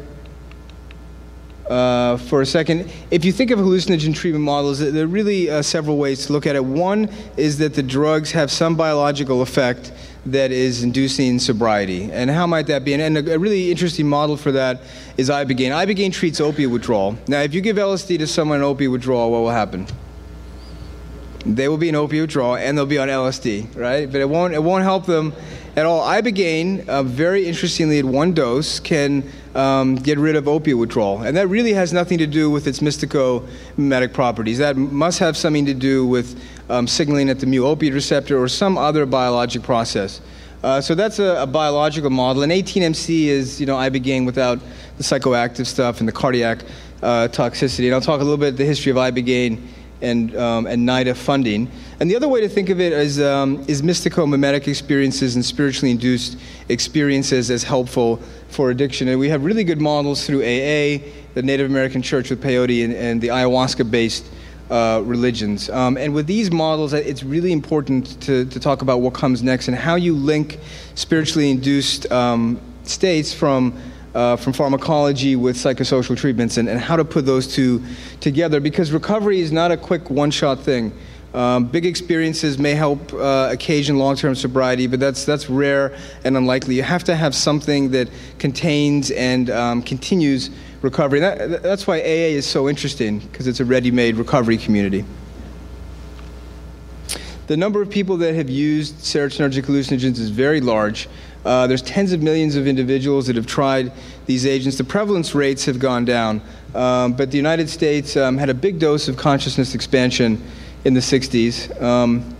uh, for a second. If you think of hallucinogen treatment models, there are really uh, several ways to look at it. One is that the drugs have some biological effect that is inducing sobriety. And how might that be? And, and a, really interesting model for that is Ibogaine. Ibogaine treats opiate withdrawal. Now, if you give LSD to someone in opiate withdrawal, what will happen? They will be in opiate withdrawal and they'll be on LSD, right? But it won't, it won't help them at all. Ibogaine, uh, very interestingly, at one dose, can um, get rid of opiate withdrawal. And that really has nothing to do with its mystico-mimetic properties. That must have something to do with um, signaling at the mu opiate receptor or some other biologic process. Uh, so that's a, a, biological model. And 18MC is, you know, Ibogaine without the psychoactive stuff and the cardiac uh, toxicity. And I'll talk a little bit the history of Ibogaine and, um, and NIDA funding. And the other way to think of it is, um, is mystico-mimetic experiences and spiritually induced experiences as helpful for addiction. And we have really good models through AA, the Native American Church with peyote, and, and the ayahuasca-based uh, religions. Um, and with these models, it's really important to, to talk about what comes next and how you link spiritually induced um, states from uh, from pharmacology with psychosocial treatments and, and how to put those two together because recovery is not a quick one shot thing. Um, big experiences may help uh, occasion long-term sobriety, but that's that's rare and unlikely. You have to have something that contains and um, continues recovery. That, that's why AA is so interesting because it's a ready-made recovery community. the number of people that have used serotonergic hallucinogens is very large. Uh, there's tens of millions of individuals that have tried these agents. The prevalence rates have gone down, um, but the United States um, had a big dose of consciousness expansion in the 60s. Um,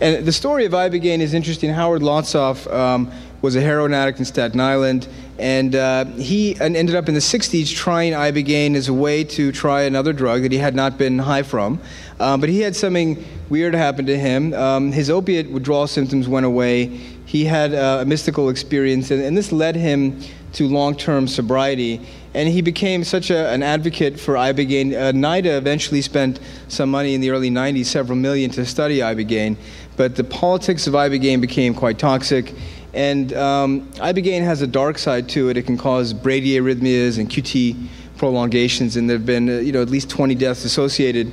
and the story of Ibogaine is interesting. Howard Lotsof um, was a heroin addict in Staten Island, and uh, he ended up in the 60s trying Ibogaine as a way to try another drug that he had not been high from. Um, but he had something weird happen to him. Um, his opiate withdrawal symptoms went away. He had uh, a mystical experience, and, and this led him to long term sobriety and he became such a, an advocate for ibogaine. Uh, NIDA eventually spent some money in the early 90s, several million, to study ibogaine, but the politics of ibogaine became quite toxic. And um, ibogaine has a dark side to it. It can cause bradyarrhythmias and QT prolongations, and there have been uh, you know at least 20 deaths associated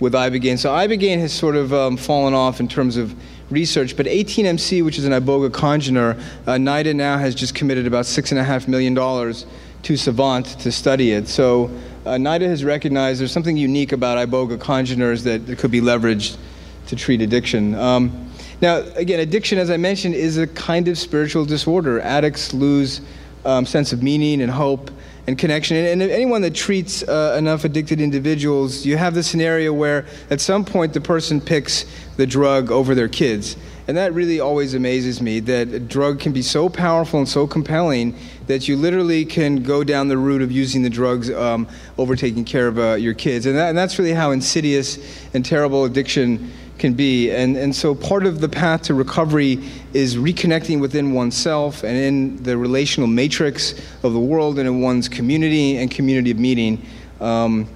with ibogaine. So ibogaine has sort of um, fallen off in terms of research. But 18MC, which is an iboga congener, uh, NIDA now has just committed about six and a half million dollars to Savant to study it. So uh, NIDA has recognized there's something unique about iboga congeners that, that could be leveraged to treat addiction. Um, now, again, addiction, as I mentioned, is a kind of spiritual disorder. Addicts lose um, sense of meaning and hope and connection. And, and anyone that treats uh, enough addicted individuals, you have the scenario where at some point the person picks the drug over their kids. And that really always amazes me that a drug can be so powerful and so compelling that you literally can go down the route of using the drugs um, over taking care of uh, your kids. And, that, and that's really how insidious and terrible addiction can be. And, and so part of the path to recovery is reconnecting within oneself and in the relational matrix of the world and in one's community and community of meeting. Um,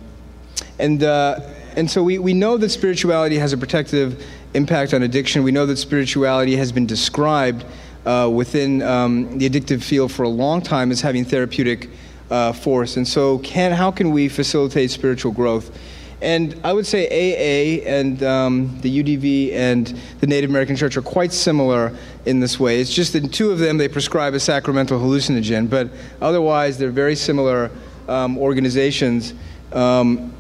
and, uh, and so we, we know that spirituality has a protective impact on addiction. We know that spirituality has been described uh, within um, the addictive field for a long time as having therapeutic uh, force. And so, can, how can we facilitate spiritual growth? And I would say AA and um, the UDV and the Native American Church are quite similar in this way. It's just in two of them they prescribe a sacramental hallucinogen, but otherwise they're very similar um, organizations. Um,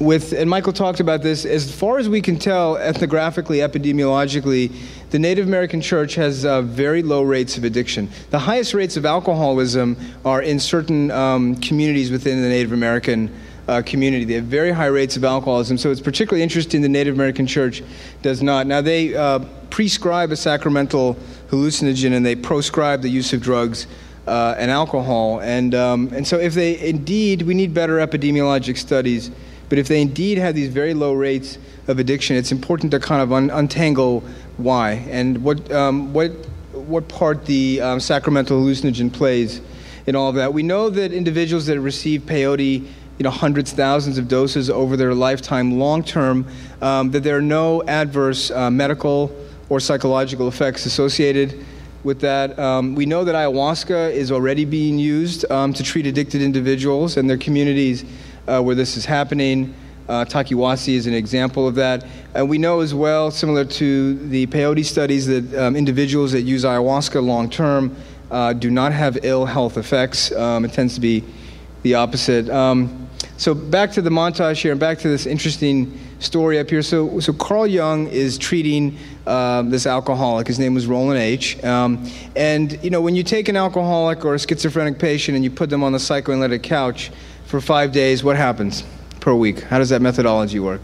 with, and Michael talked about this, as far as we can tell, ethnographically, epidemiologically, the Native American church has uh, very low rates of addiction. The highest rates of alcoholism are in certain um, communities within the Native American uh, community. They have very high rates of alcoholism, so it's particularly interesting the Native American church does not. Now, they uh, prescribe a sacramental hallucinogen and they proscribe the use of drugs. Uh, and alcohol, and um, and so if they indeed, we need better epidemiologic studies but if they indeed have these very low rates of addiction, it's important to kind of un- untangle why and what, um, what, what part the um, sacramental hallucinogen plays in all of that. We know that individuals that receive peyote, you know, hundreds, thousands of doses over their lifetime, long term, um, that there are no adverse uh, medical or psychological effects associated with that. Um, we know that ayahuasca is already being used um, to treat addicted individuals and their communities uh, where this is happening. Uh, Takiwasi is an example of that. And we know as well, similar to the peyote studies, that um, individuals that use ayahuasca long term uh, do not have ill health effects. Um, it tends to be the opposite. So back to the montage here, and back to this interesting story up here. So, so Carl Jung is treating uh, this alcoholic. His name was Roland H. Um, and you know, when you take an alcoholic or a schizophrenic patient and you put them on the psychoanalytic couch, for five days, what happens per week? How does that methodology work?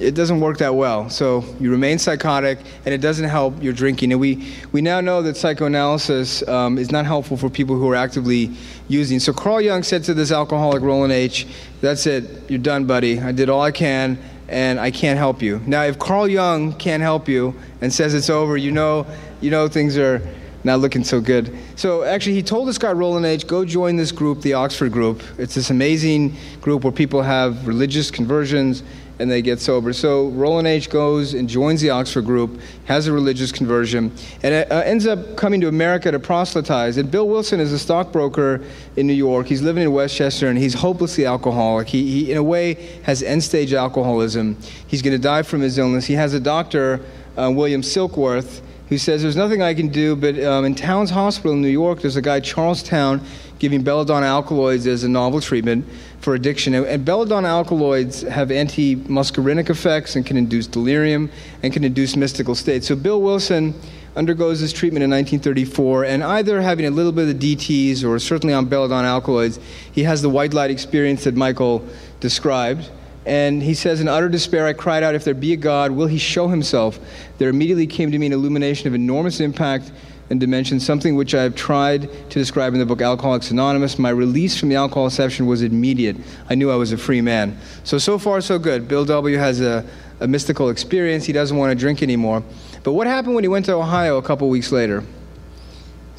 It doesn't work that well. So you remain psychotic, and it doesn't help your drinking. And we, we now know that psychoanalysis um, is not helpful for people who are actively using. So Carl Jung said to this alcoholic, Roland H., That's it, you're done, buddy. I did all I can, and I can't help you. Now, if Carl Jung can't help you and says it's over, you know, you know things are not looking so good. So actually, he told this guy, Roland H., go join this group, the Oxford Group. It's this amazing group where people have religious conversions and they get sober. So Roland H. goes and joins the Oxford Group, has a religious conversion, and uh, ends up coming to America to proselytize. And Bill Wilson is a stockbroker in New York. He's living in Westchester, and he's hopelessly alcoholic. He, he in a way, has end-stage alcoholism. He's going to die from his illness. He has a doctor, uh, William Silkworth who says, There's nothing I can do, but um, in Towns Hospital in New York, there's a guy, Charles Town, giving belladonna alkaloids as a novel treatment for addiction. And belladonna alkaloids have anti muscarinic effects and can induce delirium and can induce mystical states. So Bill Wilson undergoes this treatment in 1934, and either having a little bit of the DTs or certainly on belladonna alkaloids, he has the white light experience that Michael described. And he says, In utter despair, I cried out, If there be a God, will he show himself? There immediately came to me an illumination of enormous impact and dimension, something which I have tried to describe in the book Alcoholics Anonymous. My release from the alcohol session was immediate. I knew I was a free man. So, so far, so good. Bill W. has a, a mystical experience. He doesn't want to drink anymore. But what happened when he went to Ohio a couple weeks later?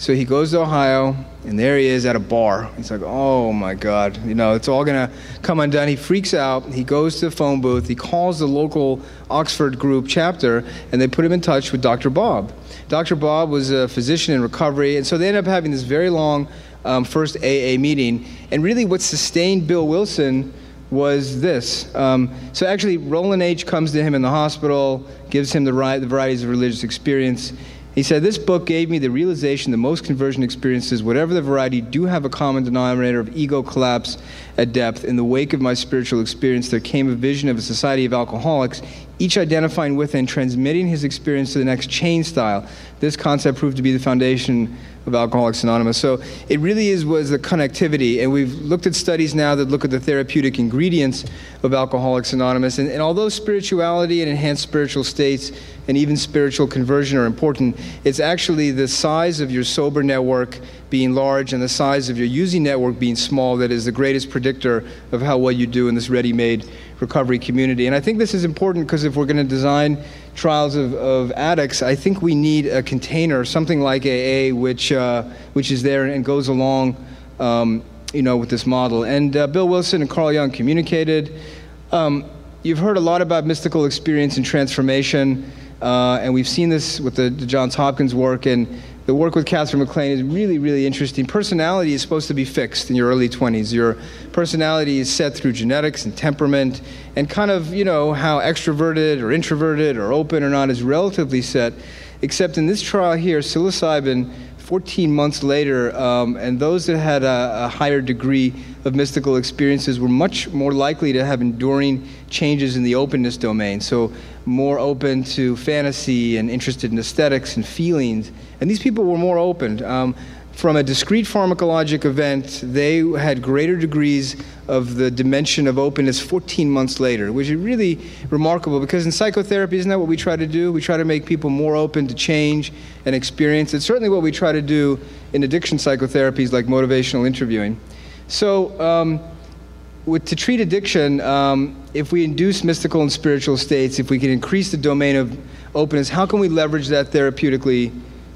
So he goes to Ohio, and there he is at a bar. He's like, oh my God, you know, it's all going to come undone. He freaks out. He goes to the phone booth. He calls the local Oxford group chapter, and they put him in touch with Dr. Bob. Dr. Bob was a physician in recovery, and so they end up having this very long um, first AA meeting. And really, what sustained Bill Wilson was this. Um, so actually, Roland H. comes to him in the hospital, gives him the, the varieties of religious experience. He said, This book gave me the realization that most conversion experiences, whatever the variety, do have a common denominator of ego collapse at depth. In the wake of my spiritual experience, there came a vision of a society of alcoholics, each identifying with and transmitting his experience to the next chain style. This concept proved to be the foundation of Alcoholics Anonymous. So it really is was the connectivity, and we've looked at studies now that look at the therapeutic ingredients of Alcoholics Anonymous. And, and although spirituality and enhanced spiritual states and even spiritual conversion are important, it's actually the size of your sober network being large and the size of your using network being small that is the greatest predictor of how well you do in this ready-made recovery community. And I think this is important because if we're going to design trials of, of addicts, I think we need a container, something like AA, which, uh, which is there and goes along um, you know, with this model. And uh, Bill Wilson and Carl Jung communicated. Um, you've heard a lot about mystical experience and transformation, uh, and we've seen this with the, the Johns Hopkins work. And the work with Katherine MacLean is really, really interesting. Personality is supposed to be fixed in your early 20s. Your personality is set through genetics and temperament, and kind of, you know, how extroverted or introverted or open or not is relatively set. Except in this trial here, psilocybin 14 months later, um, and those that had a, a, higher degree of mystical experiences were much more likely to have enduring changes in the openness domain. So, more open to fantasy and interested in aesthetics and feelings. And these people were more open. Um, from a discrete pharmacologic event, they had greater degrees of the dimension of openness 14 months later, which is really remarkable because in psychotherapy, isn't that what we try to do? We try to make people more open to change and experience. It's certainly what we try to do in addiction psychotherapies like motivational interviewing. So, um, with, to treat addiction, um, if we induce mystical and spiritual states, if we can increase the domain of openness, how can we leverage that therapeutically?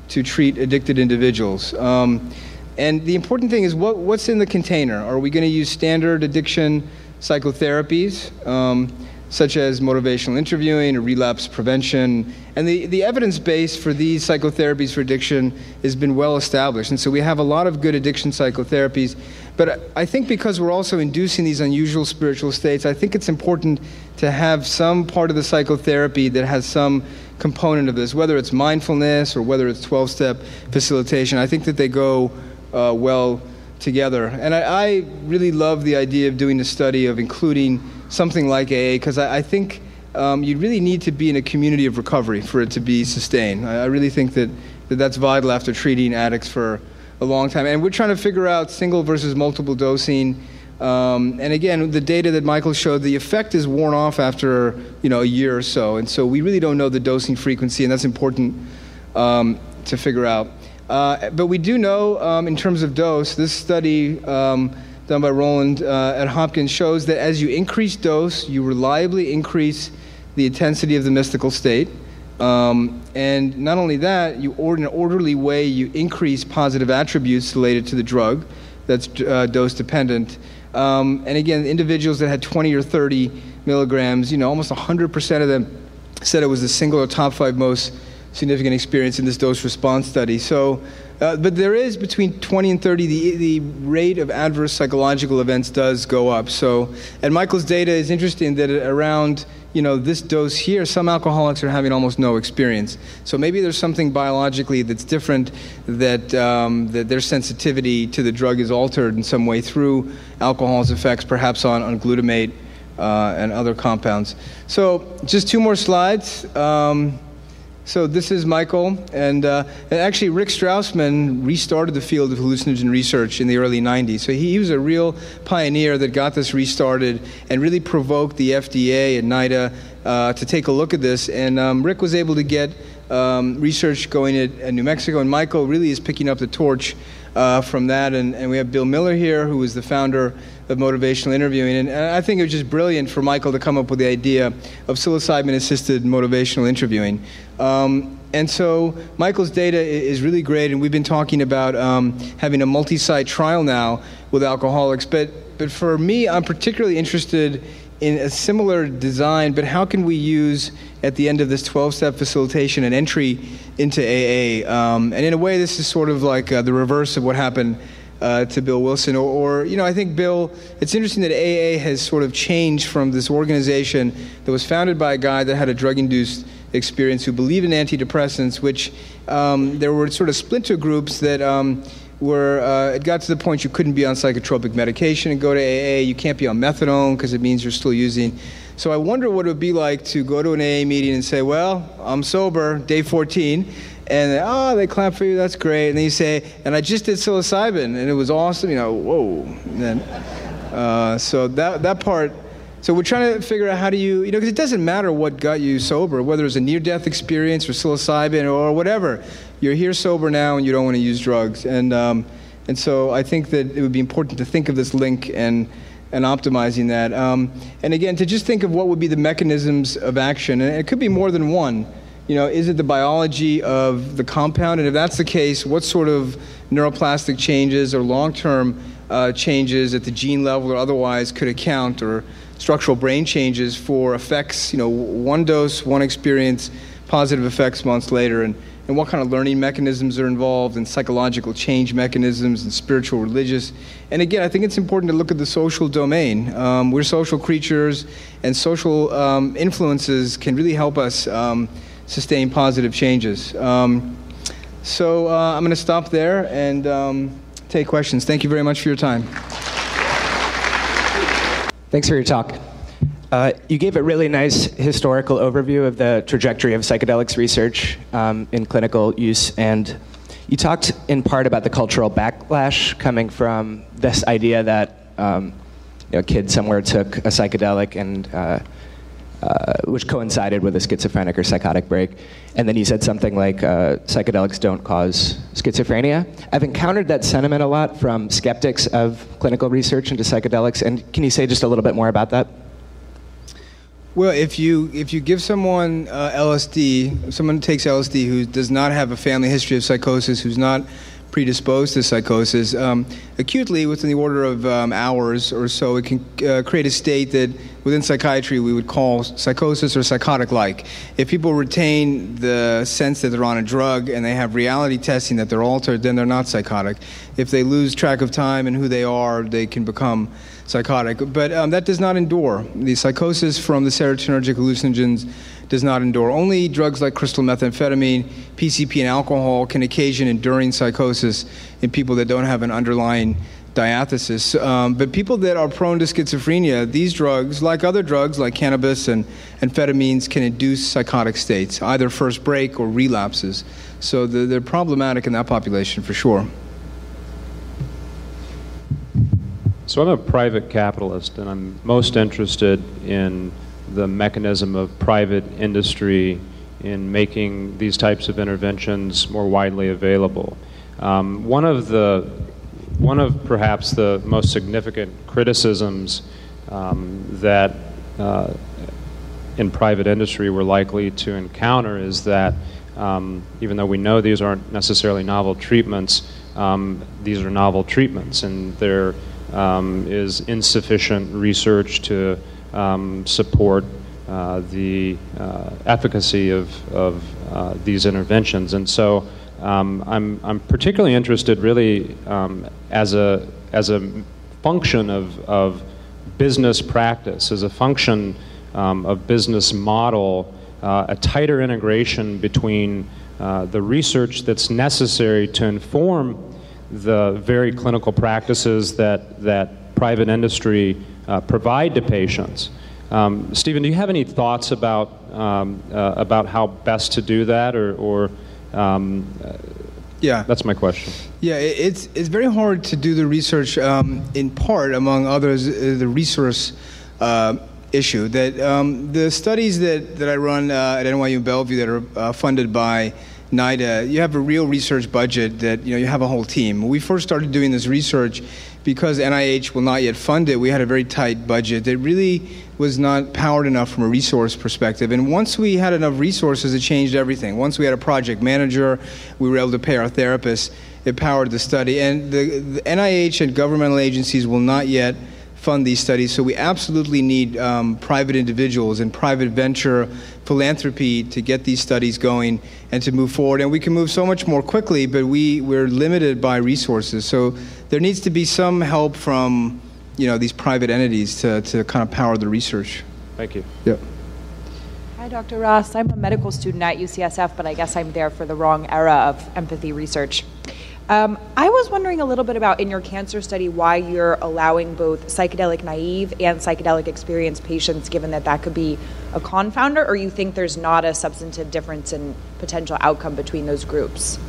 To treat addicted individuals. Um, and the important thing is what, what's in the container? Are we going to use standard addiction psychotherapies, um, such as motivational interviewing or relapse prevention? And the, the evidence base for these psychotherapies for addiction has been well established. And so we have a lot of good addiction psychotherapies. But I think because we're also inducing these unusual spiritual states, I think it's important to have some part of the psychotherapy that has some component of this, whether it's mindfulness or whether it's 12 step facilitation. I think that they go uh, well together. And I, I, really love the idea of doing a study of including something like AA because I, I, think um, you really need to be in a community of recovery for it to be sustained. I, I really think that, that that's vital after treating addicts for a long time. And we're trying to figure out single versus multiple dosing um, and again, the data that Michael showed, the effect is worn off after you know a year or so, and so we really don't know the dosing frequency, and that's important um, to figure out. Uh, but we do know, um, in terms of dose, this study um, done by Roland uh, at Hopkins shows that as you increase dose, you reliably increase the intensity of the mystical state. Um, and not only that, you in an orderly way, you increase positive attributes related to the drug that's uh, dose dependent. Um, and again, individuals that had 20 or 30 milligrams, you know, almost 100% of them said it was the single or top five most significant experience in this dose response study. So, uh, but there is between 20 and 30, the, the rate of adverse psychological events does go up. So, and Michael's data is interesting that around you know, this dose here, some alcoholics are having almost no experience. So maybe there's something biologically that's different, that, um, that their sensitivity to the drug is altered in some way through alcohol's effects, perhaps on, on glutamate uh, and other compounds. So just two more slides. Um, so this is Michael, and, uh, and, actually Rick Strassman restarted the field of hallucinogen research in the early 90s. So he, he, was a real pioneer that got this restarted and really provoked the FDA and NIDA uh, to take a look at this. And um, Rick was able to get um, research going at, at, New Mexico, and Michael really is picking up the torch uh, from that. And, and we have Bill Miller here, who is the founder of motivational interviewing. And I think it was just brilliant for Michael to come up with the idea of psilocybin assisted motivational interviewing. Um, and so Michael's data is really great, and we've been talking about um, having a multi site trial now with alcoholics. But, but for me, I'm particularly interested in a similar design, but how can we use at the end of this 12 step facilitation an entry into AA? Um, and in a way, this is sort of like uh, the reverse of what happened uh, to Bill Wilson. Or, or, you know, I think Bill, it's interesting that AA has sort of changed from this organization that was founded by a guy that had a drug induced experience who believed in antidepressants, which um, there were sort of splinter groups that. Um, where uh, it got to the point you couldn't be on psychotropic medication and go to AA. You can't be on methadone because it means you're still using. So I wonder what it would be like to go to an AA meeting and say, "Well, I'm sober, day 14," and they, oh, they clap for you. That's great. And then you say, and I just did psilocybin, and it was awesome. You know, whoa. And then, uh, so that that part. So we're trying to figure out how do you, you know, because it doesn't matter what got you sober, whether it's a near-death experience or psilocybin or whatever. You're here sober now, and you don't want to use drugs. And um, and so I think that it would be important to think of this link and and optimizing that. Um, and again, to just think of what would be the mechanisms of action, and it could be more than one you know, is it the biology of the compound? And if that's the case, what sort of neuroplastic changes or long term uh, changes at the gene level or otherwise could account, or structural brain changes for effects, you know, one dose, one experience, positive effects months later? And, and what kind of learning mechanisms are involved, and psychological change mechanisms, and spiritual, religious. And again, I think it's important to look at the social domain. Um, we're social creatures, and social um, influences can really help us. Um, sustain positive changes. Um, so uh, I'm going to stop there and um, take questions. Thank you very much for your time. Thanks for your talk. Uh, you gave a really nice historical overview of the trajectory of psychedelics research um, in clinical use, and you talked in part about the cultural backlash coming from this idea that um, you know, a kid somewhere took a psychedelic and uh, uh, which coincided with a schizophrenic or psychotic break. And then he said something like, uh, psychedelics don't cause schizophrenia. I've encountered that sentiment a lot from skeptics of clinical research into psychedelics. And can you say just a little bit more about that? Well, if you if you give someone uh, LSD, someone takes LSD who does not have a family history of psychosis, who's not predisposed to psychosis, um, acutely within the order of um, hours or so, it can uh, create a state that within psychiatry we would call psychosis or psychotic like. If people retain the sense that they're on a drug and they have reality testing that they're altered, then they're not psychotic. If they lose track of time and who they are, they can become psychotic. But um, that does not endure. The psychosis from the serotonergic hallucinogens does not endure. Only drugs like crystal methamphetamine, PCP, and alcohol can occasion enduring psychosis in people that don't have an underlying diathesis. Um, but people that are prone to schizophrenia, these drugs, like other drugs like cannabis and amphetamines, can induce psychotic states, either first break or relapses. So they're, they're problematic in that population for sure. So I'm a private capitalist, and I'm most interested in the mechanism of private industry in making these types of interventions more widely available. Um, one of the one of perhaps the most significant criticisms um, that uh, in private industry we're likely to encounter is that um, even though we know these aren't necessarily novel treatments, um, these are novel treatments, and there um, is insufficient research to um, support uh, the uh, efficacy of, of uh, these interventions. And so um, I'm, I'm particularly interested, really, um, as, a, as a function of, of business practice, as a function um, of business model, uh, a tighter integration between uh, the research that's necessary to inform the very clinical practices that, that private industry uh, provide to patients. Um, Stephen, do you have any thoughts about, um, uh, about how best to do that, or, or um, yeah, that's my question. Yeah, it's it's very hard to do the research. Um, in part, among others, uh, the resource uh, issue. That um, the studies that that I run uh, at NYU Bellevue that are uh, funded by NIDA, you have a real research budget that you know you have a whole team. When we first started doing this research, because NIH will not yet fund it, we had a very tight budget that really was not powered enough from a resource perspective. And once we had enough resources, it changed everything. Once we had a project manager, we were able to pay our therapists. It powered the study. And the, the NIH and governmental agencies will not yet fund these studies. So we absolutely need um, private individuals and private venture philanthropy to get these studies going and to move forward. And we can move so much more quickly, but we, we're limited by resources. So there needs to be some help from you know these private entities to, to kind of power the research. Thank you. Yep. Hi, Dr. Ross. I'm a medical student at UCSF, but I guess I'm there for the wrong era of empathy research. Um, I was wondering a little bit about in your cancer study why you're allowing both psychedelic naive and psychedelic experienced patients, given that that could be a confounder, or you think there's not a substantive difference in potential outcome between those groups?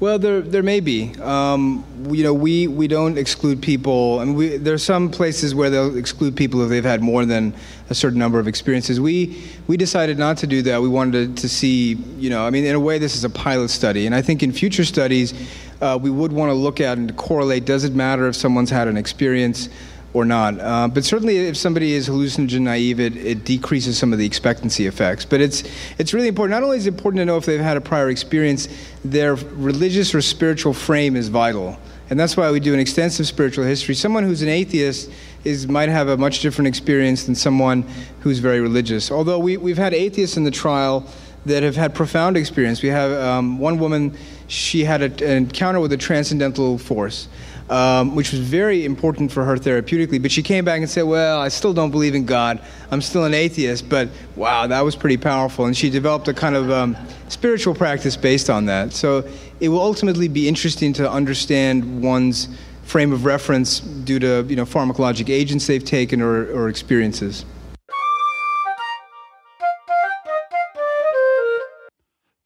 Well, there there may be. Um, you know, we, we don't exclude people. I mean, there are some places where they'll exclude people if they've had more than a certain number of experiences. We we decided not to do that. We wanted to, to see. You know, I mean, in a way, this is a pilot study, and I think in future studies, uh, we would want to look at and correlate. Does it matter if someone's had an experience? Or not. Uh, but certainly, if somebody is hallucinogen naive, it, it decreases some of the expectancy effects. But it's it's really important. Not only is it important to know if they've had a prior experience, their religious or spiritual frame is vital, and that's why we do an extensive spiritual history. Someone who's an atheist is might have a much different experience than someone who's very religious. Although we we've had atheists in the trial that have had profound experience. We have um, one woman; she had a, an encounter with a transcendental force um, which was very important for her therapeutically. But she came back and said, Well, I still don't believe in God. I'm still an atheist, but wow, that was pretty powerful. And she developed a kind of um, spiritual practice based on that. So it will ultimately be interesting to understand one's frame of reference due to you know, pharmacologic agents they've taken or, or experiences.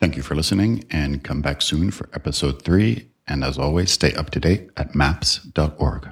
Thank you for listening and come back soon for episode three and as always, stay up to date at maps.org.